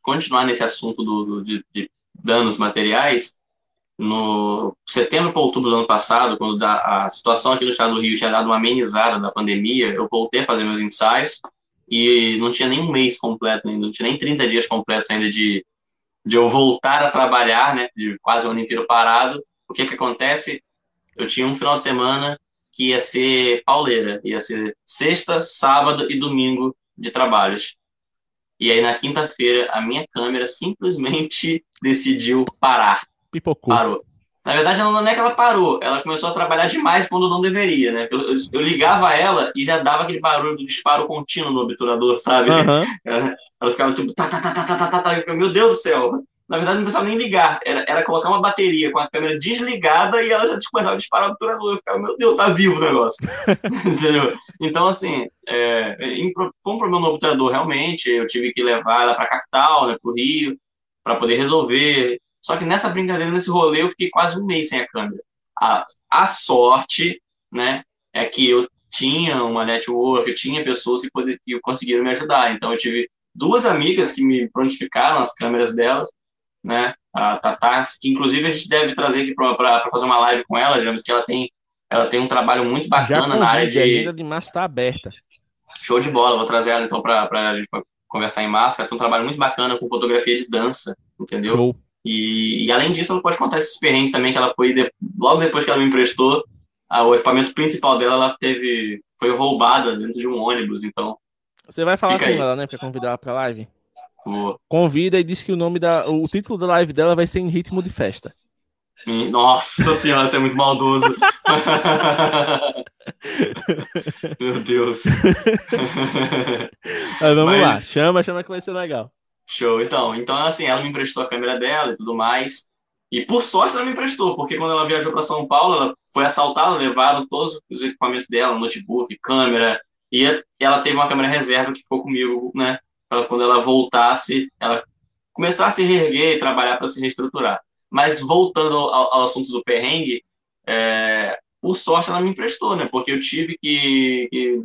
continuar nesse assunto do, do de, de, danos materiais, no setembro para outubro do ano passado, quando a situação aqui no estado do Rio tinha dado uma amenizada da pandemia, eu voltei a fazer meus ensaios e não tinha nem um mês completo ainda, não tinha nem 30 dias completos ainda de, de eu voltar a trabalhar, né, de quase o ano inteiro parado. O que que acontece? Eu tinha um final de semana que ia ser pauleira, ia ser sexta, sábado e domingo de trabalhos. E aí na quinta-feira a minha câmera simplesmente <laughs> decidiu parar. Pipocou. Parou. Na verdade, ela não é que ela parou, ela começou a trabalhar demais quando não deveria, né? Eu, eu, eu ligava ela e já dava aquele barulho do disparo contínuo no obturador, sabe? Uhum. <laughs> Ela, ela, ficava tipo, tá, tá, tá, tá, tá, tá, tá, meu Deus do céu, na verdade, não precisava nem ligar. Era, era colocar uma bateria com a câmera desligada e ela já começava a disparar o obturador. Eu ficava, meu Deus, tá vivo o negócio. <laughs> Entendeu? Então, assim, é, foi um problema no obturador, realmente. Eu tive que levar ela para a capital, né, para o Rio, para poder resolver. Só que nessa brincadeira, nesse rolê, eu fiquei quase um mês sem a câmera. A, a sorte, né, é que eu tinha uma network, eu tinha pessoas que, poder, que conseguiram me ajudar. Então, eu tive duas amigas que me prontificaram as câmeras delas né? A Tatá, que inclusive a gente deve trazer aqui para fazer uma live com ela, James, que ela tem, ela tem um trabalho muito bacana na área de. A agenda de março está aberta. Show de bola, vou trazer ela então para a gente conversar em março. Ela tem um trabalho muito bacana com fotografia de dança, entendeu? Show. E, e além disso, ela pode contar esses experiência também que ela foi de, logo depois que ela me emprestou, a, o equipamento principal dela ela teve foi roubada dentro de um ônibus, então. Você vai falar com aí. ela, né, para convidar ela para live? Convida e diz que o nome da. O título da live dela vai ser em ritmo de festa. Nossa senhora, você é muito maldoso. <laughs> Meu Deus. Mas vamos Mas... lá, chama, chama que vai ser legal. Show, então. Então, assim, ela me emprestou a câmera dela e tudo mais. E por sorte ela me emprestou, porque quando ela viajou para São Paulo, ela foi assaltada, levaram todos os equipamentos dela, notebook, câmera, e ela teve uma câmera reserva que ficou comigo, né, para quando ela voltasse, ela começar a se reerguer e trabalhar para se reestruturar. Mas voltando ao, ao assunto do perrengue, é, por sorte ela me emprestou, né? Porque eu tive que, que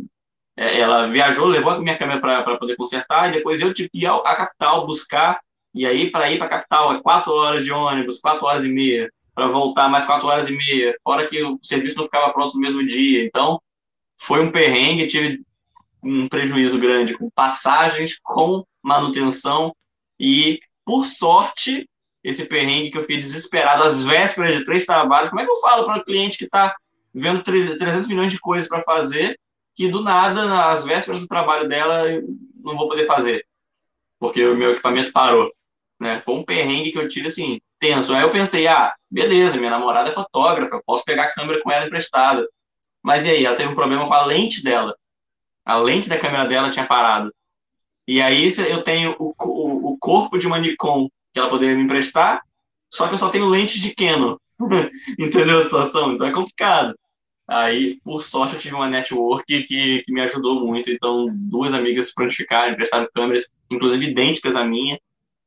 ela viajou, levou a minha câmera para poder consertar e depois eu tive que ir à capital buscar e aí para ir para a capital é quatro horas de ônibus, quatro horas e meia para voltar mais quatro horas e meia, fora que o serviço não ficava pronto no mesmo dia. Então foi um perrengue, tive um prejuízo grande com passagens, com manutenção e, por sorte, esse perrengue que eu fiquei desesperado às vésperas de três trabalhos. Como é que eu falo para um cliente que está vendo 300 milhões de coisas para fazer que do nada, às vésperas do trabalho dela, não vou poder fazer porque o meu equipamento parou. Né? Foi um perrengue que eu tive assim, tenso. Aí eu pensei, ah, beleza, minha namorada é fotógrafa, eu posso pegar a câmera com ela emprestada. Mas e aí? Ela teve um problema com a lente dela a lente da câmera dela tinha parado. E aí eu tenho o, o, o corpo de uma Nikon que ela poderia me emprestar, só que eu só tenho lentes de Canon. <laughs> Entendeu a situação? Então é complicado. Aí, por sorte, eu tive uma network que, que me ajudou muito. Então, duas amigas se prontificaram, emprestaram câmeras, inclusive idênticas à minha,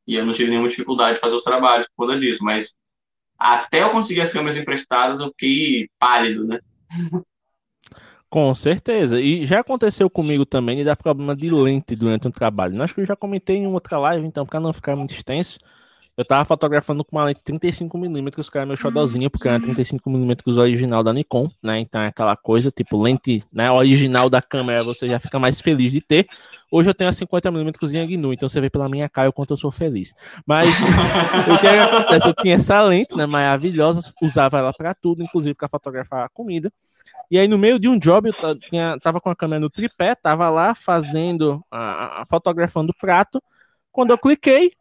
e eu não tive nenhuma dificuldade de fazer os trabalhos por conta disso. Mas até eu conseguir as câmeras emprestadas, eu fiquei pálido, né? Com certeza. E já aconteceu comigo também de dar problema de lente durante o trabalho. Acho que eu já comentei em outra live, então, para não ficar muito extenso, eu tava fotografando com uma lente 35mm, que era meu xodozinho, porque era 35mm original da Nikon, né? Então é aquela coisa, tipo, lente né, original da câmera, você já fica mais feliz de ter. Hoje eu tenho a 50mm GNU, então você vê pela minha cara o quanto eu sou feliz. Mas o que acontece? Eu tinha essa lente, né, maravilhosa, usava ela para tudo, inclusive para fotografar a comida. E aí, no meio de um job, eu tinha, tava com a câmera no tripé, tava lá fazendo, a, a, fotografando o prato. Quando eu cliquei,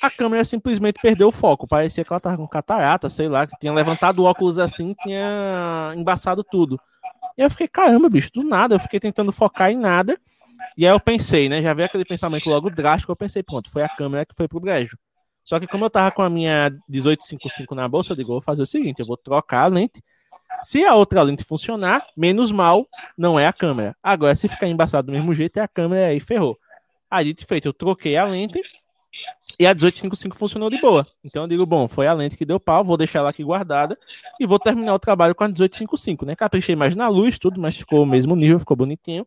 a câmera simplesmente perdeu o foco. Parecia que ela tava com catarata, sei lá, que tinha levantado o óculos assim, tinha embaçado tudo. E eu fiquei, caramba, bicho, do nada. Eu fiquei tentando focar em nada. E aí eu pensei, né? Já veio aquele pensamento logo drástico. Eu pensei, pronto, foi a câmera que foi pro brejo. Só que como eu tava com a minha 1855 na bolsa, eu digo, vou fazer o seguinte, eu vou trocar a lente. Se a outra lente funcionar, menos mal, não é a câmera. Agora, se ficar embaçado do mesmo jeito, é a câmera aí ferrou. Aí, dito feito, eu troquei a lente e a 1855 funcionou de boa. Então eu digo, bom, foi a lente que deu pau, vou deixar ela aqui guardada e vou terminar o trabalho com a 1855, né? Caprichei mais na luz, tudo, mas ficou o mesmo nível, ficou bonitinho.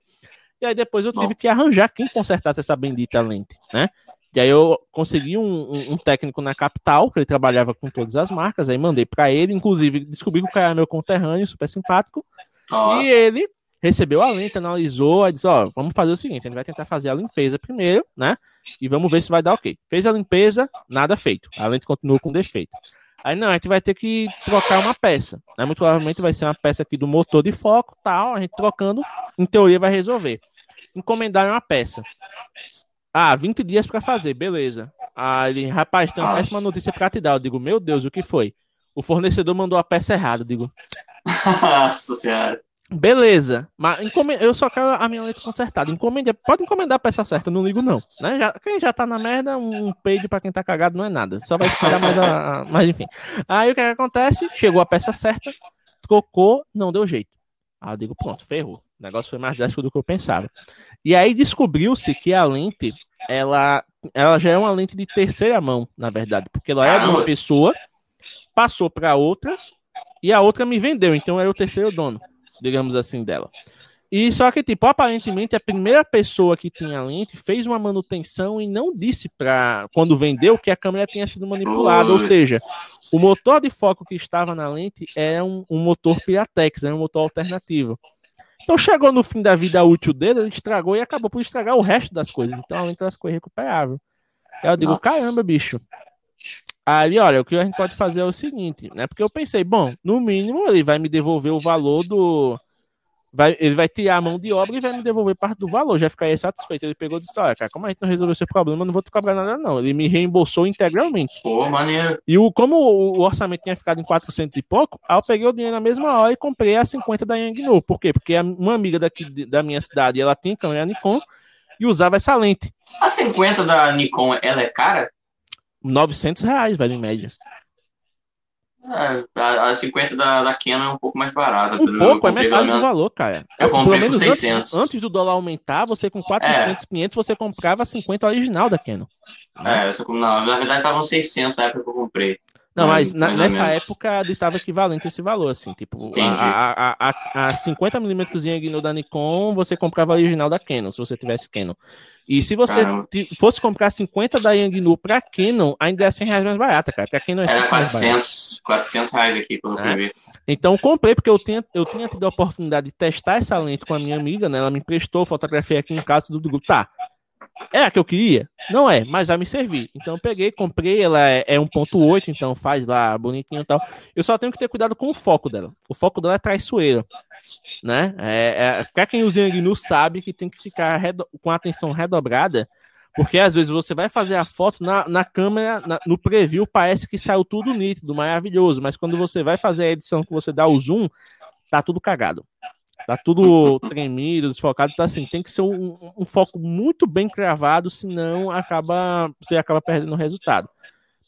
E aí depois eu tive que arranjar quem consertasse essa bendita lente, né? E aí eu consegui um, um, um técnico na capital, que ele trabalhava com todas as marcas, aí mandei para ele, inclusive descobri que o cara era meu conterrâneo, super simpático. E ele recebeu a lente, analisou, aí disse, ó, vamos fazer o seguinte, a gente vai tentar fazer a limpeza primeiro, né? E vamos ver se vai dar ok. Fez a limpeza, nada feito. A lente continua com defeito. Aí não, a gente vai ter que trocar uma peça. Né? Muito provavelmente vai ser uma peça aqui do motor de foco, tal. A gente trocando, em teoria vai resolver. Encomendar uma peça. Ah, 20 dias para fazer, beleza. Aí ele, rapaz, tem uma péssima notícia para te dar. Eu digo, meu Deus, o que foi? O fornecedor mandou a peça errada. Eu digo, <laughs> Nossa senhora. Beleza, mas eu só quero a minha letra consertada. Encomenda, pode encomendar a peça certa, não ligo não. Né? Já, quem já tá na merda, um peido para quem tá cagado não é nada. Só vai esperar mais a, a. Mas enfim. Aí o que, é que acontece? Chegou a peça certa, trocou, não deu jeito. Aí eu digo, pronto, ferrou. O negócio foi mais drástico do que eu pensava. E aí descobriu-se que a lente, ela, ela já é uma lente de terceira mão, na verdade, porque ela é de uma pessoa, passou para outra e a outra me vendeu, então era o terceiro dono digamos assim, dela. E só que, tipo, aparentemente a primeira pessoa que tinha a lente fez uma manutenção e não disse para quando vendeu que a câmera tinha sido manipulada. Ou seja, o motor de foco que estava na lente é um, um motor Piratex, é um motor alternativo. Então chegou no fim da vida útil dele, ele estragou e acabou por estragar o resto das coisas. Então a lente ficou recuperável. Aí eu digo, Nossa. caramba, bicho. Aí, olha, o que a gente pode fazer é o seguinte, né? Porque eu pensei, bom, no mínimo ele vai me devolver o valor do. Vai, ele vai tirar a mão de obra e vai me devolver parte do valor. Já ficaria satisfeito. Ele pegou e disse: Olha, cara, como a gente não resolveu esse problema, eu não vou te cobrar nada, não. Ele me reembolsou integralmente. Pô, maneiro. E o, como o, orçamento tinha ficado em 400 e pouco, aí eu peguei o dinheiro na mesma hora e comprei a 50 da Yangnu. Por quê? Porque uma amiga daqui da minha cidade, ela tinha câmera Nikon e usava essa lente. A 50 da Nikon, ela é cara? 900 reais, velho, em média. É, a, a 50 da, da Canon é um pouco mais barata. Um pouco, é metade do valor, cara. Eu assim, comprei pelo menos antes, antes, do dólar aumentar, você com 400, é. 500, você comprava a 50 original da Canon. É, eu, na verdade estavam 600 na época que eu comprei. Não, mas na, nessa época estava equivalente esse valor, assim, tipo, a, a, a, a 50mm da Nikon, você comprava a original da Canon, se você tivesse Canon. E se você fosse comprar 50 da Yangnu para Canon, ainda é 100 reais mais barata, cara, porque a Canon é Era 400, 400 reais aqui, pelo que é. Então comprei, porque eu tinha, eu tinha tido a oportunidade de testar essa lente com a minha amiga, né, ela me emprestou, fotografia aqui em casa do grupo, tá, é a que eu queria? Não é, mas vai me servir. Então eu peguei, comprei, ela é, é 1.8, então faz lá bonitinho e tal. Eu só tenho que ter cuidado com o foco dela. O foco dela é traiçoeiro. Né? É, é, quem usa GNU sabe que tem que ficar com a atenção redobrada, porque às vezes você vai fazer a foto na, na câmera, na, no preview, parece que saiu tudo nítido, maravilhoso, mas quando você vai fazer a edição que você dá o zoom, tá tudo cagado. Tá tudo tremido, desfocado. Então, assim, tem que ser um, um, foco muito bem cravado, senão acaba, você acaba perdendo o resultado.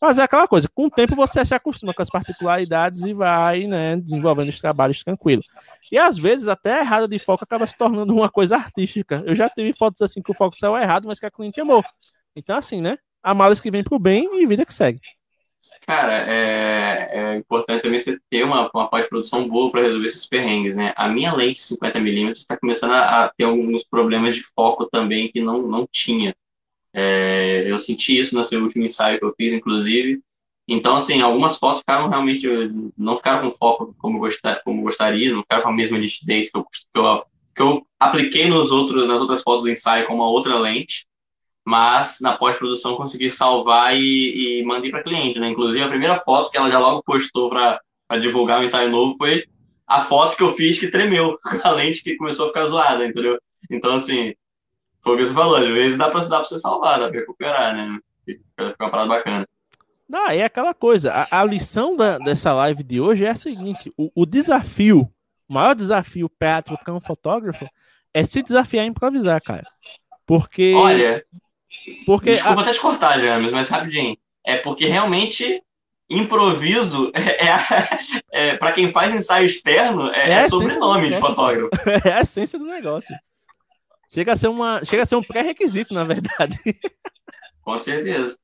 Mas é aquela coisa, com o tempo você se acostuma com as particularidades e vai, né, desenvolvendo os trabalhos tranquilo. E às vezes até errada de foco acaba se tornando uma coisa artística. Eu já tive fotos assim que o foco saiu errado, mas que a cliente amou. Então assim, né? Há males que vem pro bem e vida que segue. Cara, é, é importante também você ter uma, uma pós-produção boa para resolver esses perrengues, né? A minha lente 50mm está começando a, a, ter alguns problemas de foco também que não, não tinha. É, eu senti isso nesse último ensaio que eu fiz, inclusive. Então, assim, algumas fotos ficaram realmente, não ficaram com foco como, gostar, como gostaria, não ficaram com a mesma nitidez que eu, que eu, que eu apliquei nos outros, nas outras fotos do ensaio com uma outra lente, mas na pós-produção consegui salvar e, e mandei para cliente, né? Inclusive, a primeira foto que ela já logo postou para divulgar o um ensaio novo foi a foto que eu fiz que tremeu, <laughs> a lente que começou a ficar zoada, entendeu? Então, assim, foi o que você falou, às vezes dá pra você salvar, dá pra recuperar, né? Fica uma parada bacana. Não, é aquela coisa. A, a lição da, dessa live de hoje é a seguinte: o, o desafio, o maior desafio para um fotógrafo é se desafiar a improvisar, cara. Porque. Olha. Porque desculpa a... até te cortar, James, mas rapidinho. É porque realmente improviso <laughs> é, é, é para quem faz ensaio externo é, é, é sobrenome de fotógrafo. <laughs> É a essência do negócio. Chega a ser, uma, chega a ser um pré-requisito, na verdade. <laughs> Com certeza.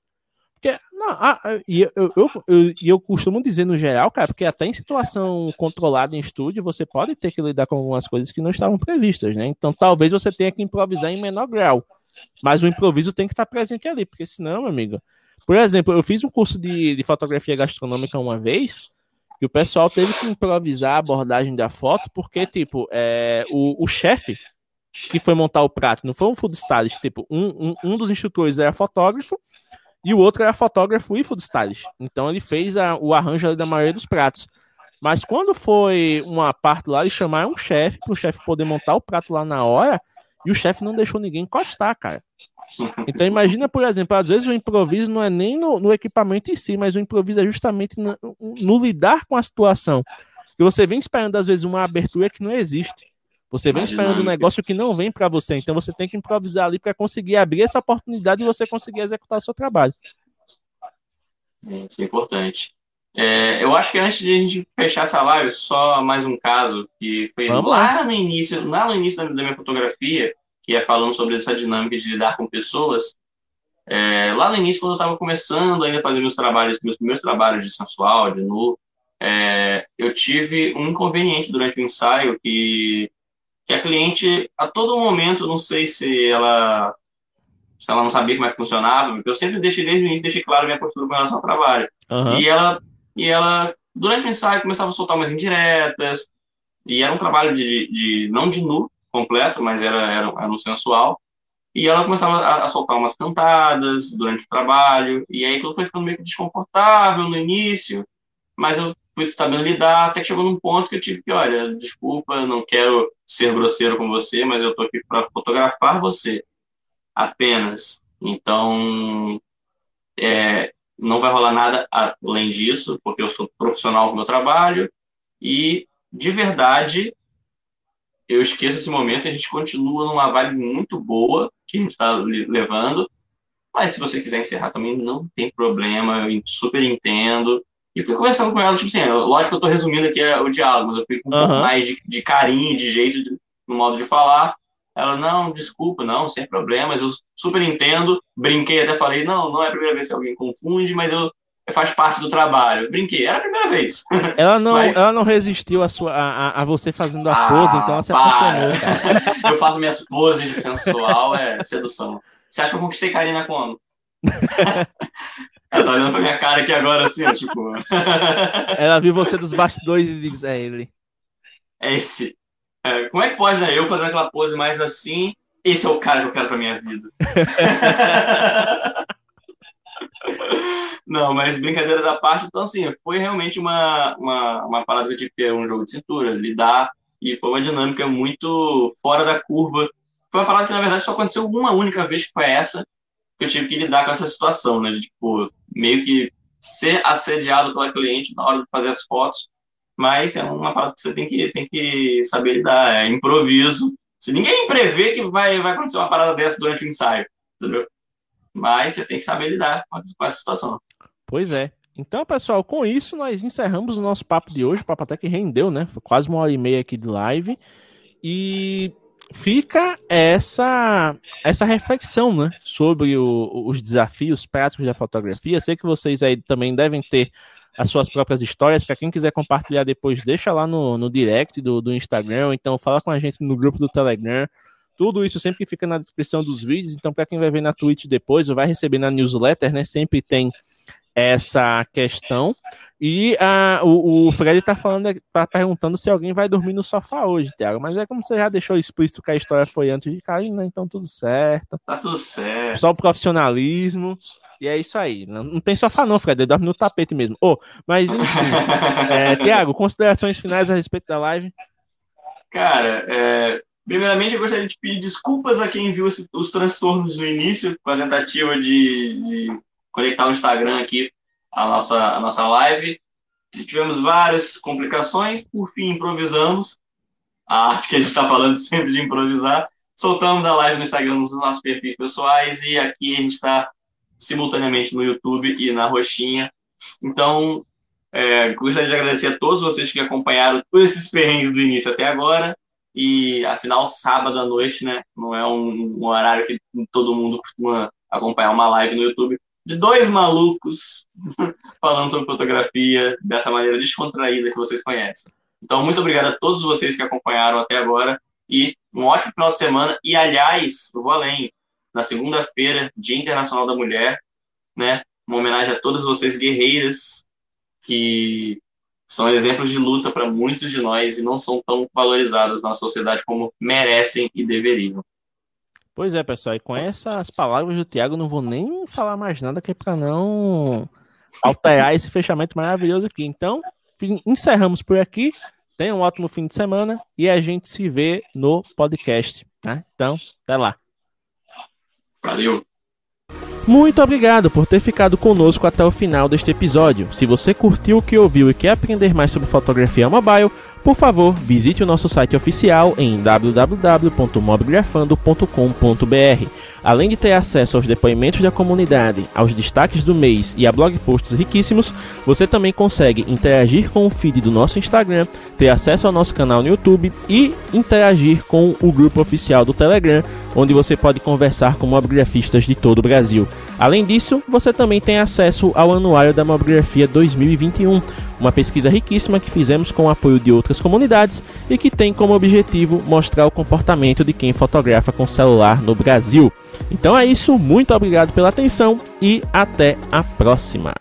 Porque, não, ah, eu, eu, eu, eu, eu costumo dizer no geral, cara, porque até em situação controlada em estúdio, você pode ter que lidar com algumas coisas que não estavam previstas, né? Então talvez você tenha que improvisar em menor grau. Mas o improviso tem que estar presente ali, porque senão, meu amigo. Por exemplo, eu fiz um curso de, de fotografia gastronômica uma vez, e o pessoal teve que improvisar a abordagem da foto, porque, tipo, é, o, o chefe que foi montar o prato, não foi um food stylist, tipo, um, um, um dos instrutores era fotógrafo e o outro era fotógrafo e food stylist. Então ele fez a, o arranjo da maioria dos pratos. Mas quando foi uma parte lá, eles chamaram um chefe para o chefe poder montar o prato lá na hora e o chefe não deixou ninguém encostar, cara. Então imagina, por exemplo, às vezes o improviso não é nem no, no equipamento em si, mas o improviso é justamente no, no lidar com a situação. E você vem esperando às vezes uma abertura que não existe. Você vem esperando um negócio que não vem para você, então você tem que improvisar ali para conseguir abrir essa oportunidade e você conseguir executar o seu trabalho. Isso é importante. É, eu acho que antes de a gente fechar essa live, só mais um caso que foi Vamos lá, lá no início, lá no início da, minha fotografia, que é falando sobre essa dinâmica de lidar com pessoas. É, lá no início, quando eu estava começando ainda a fazer meus trabalhos, meus primeiros trabalhos de sensual, de nu, é, eu tive um inconveniente durante o ensaio que que a cliente, a todo momento, não sei se ela se ela não sabia como é que funcionava, eu sempre deixei desde o início, deixei claro a minha postura com relação ao trabalho. Uhum. E ela, e ela, durante o ensaio, começava a soltar umas indiretas, e era um trabalho de, de não de nu completo, mas era, era, era um sensual. E ela começava a, a, soltar umas cantadas durante o trabalho, e aí tudo foi ficando meio desconfortável no início, mas eu fui sabendo lidar, até que chegou num ponto que eu tive que, olha, desculpa, não quero ser grosseiro com você, mas eu tô aqui para fotografar você apenas. Então, é, não vai rolar nada além disso, porque eu sou profissional com meu trabalho e, de verdade, eu esqueço esse momento a gente continua numa vibe muito boa que a gente está levando. Mas se você quiser encerrar também, não tem problema, eu super entendo. E fui conversando com ela, tipo assim, lógico que eu tô resumindo aqui o diálogo, mas eu fui com um uhum. pouco mais de, de, carinho, de jeito, de, no modo de falar. Ela, não, desculpa, não, sem problemas, eu super entendo. Brinquei, até falei, não, não é a primeira vez que alguém confunde, mas eu faz parte do trabalho. Brinquei, era a primeira vez. <laughs> Ela não, mas... ela não resistiu a, sua, a, a você fazendo a ah, pose, então ela se apaixonou. eu faço minhas poses de sensual, é <laughs> sedução. Você acha que eu conquistei Karina como? Ela tá olhando pra minha cara aqui agora, assim, ó, tipo. Ela viu você dos bastidores e diz: é ele. É esse. É, como é que pode, né? Eu fazer aquela pose mais assim? Esse é o cara que eu quero pra minha vida. Não, mas brincadeiras à parte, então, assim, foi realmente uma, uma, uma parada que eu tive que ter um jogo de cintura, lidar, e foi uma dinâmica muito fora da curva. Foi uma parada que, na verdade, só aconteceu uma única vez, que foi essa, que eu tive que lidar com essa situação, né? De, tipo, meio que ser assediado pela cliente na hora de fazer as fotos, mas é uma parte que você tem que, tem que saber lidar, é improviso. Se ninguém prevê que vai, vai acontecer uma parada dessa durante o ensaio, entendeu? Mas você tem que saber lidar com essa situação. Pois é. Então, pessoal, com isso nós encerramos o nosso papo de hoje. O papo até que rendeu, né? Foi quase uma hora e meia aqui de live. E fica essa essa reflexão, né, sobre o, os desafios práticos da fotografia. Sei que vocês aí também devem ter as suas próprias histórias. Para quem quiser compartilhar depois, deixa lá no, no direct do, do Instagram, então fala com a gente no grupo do Telegram. Tudo isso sempre fica na descrição dos vídeos. Então, para quem vai ver na Twitch depois, ou vai receber na newsletter, né? Sempre tem essa questão. E a, o, o Fred tá falando, tá perguntando se alguém vai dormir no sofá hoje, Thiago. Mas é como você já deixou explícito que a história foi antes de cair, né? Então tudo certo. Tá tudo certo. Só o profissionalismo. E é isso aí. Não, não tem sofá, não, Fred. Ele dorme no tapete mesmo. Oh, mas enfim. é, <laughs> Tiago, considerações finais a respeito da live? Cara, é, primeiramente eu gostaria de pedir desculpas a quem viu os, os transtornos no início, com a tentativa de, de conectar o Instagram aqui a nossa, a nossa live. Tivemos várias complicações, por fim improvisamos. <laughs> A arte que a gente está falando sempre de improvisar. Soltamos a live no Instagram nos nossos perfis pessoais e aqui a gente está simultaneamente no YouTube e na Roxinha. Então, é, gostaria de agradecer a todos vocês que acompanharam todos esses perrengues do início até agora. E, afinal, sábado à noite, né? Não é um, um horário que todo mundo costuma acompanhar uma live no YouTube de dois malucos <laughs> falando sobre fotografia dessa maneira descontraída que vocês conhecem. Então, muito obrigado a todos vocês que acompanharam até agora e um ótimo final de semana. E, aliás, eu vou além na segunda-feira, Dia Internacional da Mulher, né? Uma homenagem a todas vocês guerreiras que são exemplos de luta para muitos de nós e não são tão valorizadas na sociedade como merecem e deveriam. Pois é, pessoal, e com essas palavras do Tiago, não vou nem falar mais nada que é para não alterar esse fechamento maravilhoso aqui. Então, encerramos por aqui. Tenha um ótimo fim de semana e a gente se vê no podcast. Né? Então, até lá. Valeu! Muito obrigado por ter ficado conosco até o final deste episódio. Se você curtiu o que ouviu e quer aprender mais sobre fotografia mobile, por favor, visite o nosso site oficial em www.mobgrafando.com.br. Além de ter acesso aos depoimentos da comunidade, aos destaques do mês e a blog posts riquíssimos, você também consegue interagir com o feed do nosso Instagram, ter acesso ao nosso canal no YouTube e interagir com o grupo oficial do Telegram, onde você pode conversar com mobigrafistas de todo o Brasil. Além disso, você também tem acesso ao Anuário da Mobigrafia 2021 uma pesquisa riquíssima que fizemos com o apoio de outras comunidades e que tem como objetivo mostrar o comportamento de quem fotografa com celular no Brasil. Então é isso, muito obrigado pela atenção e até a próxima.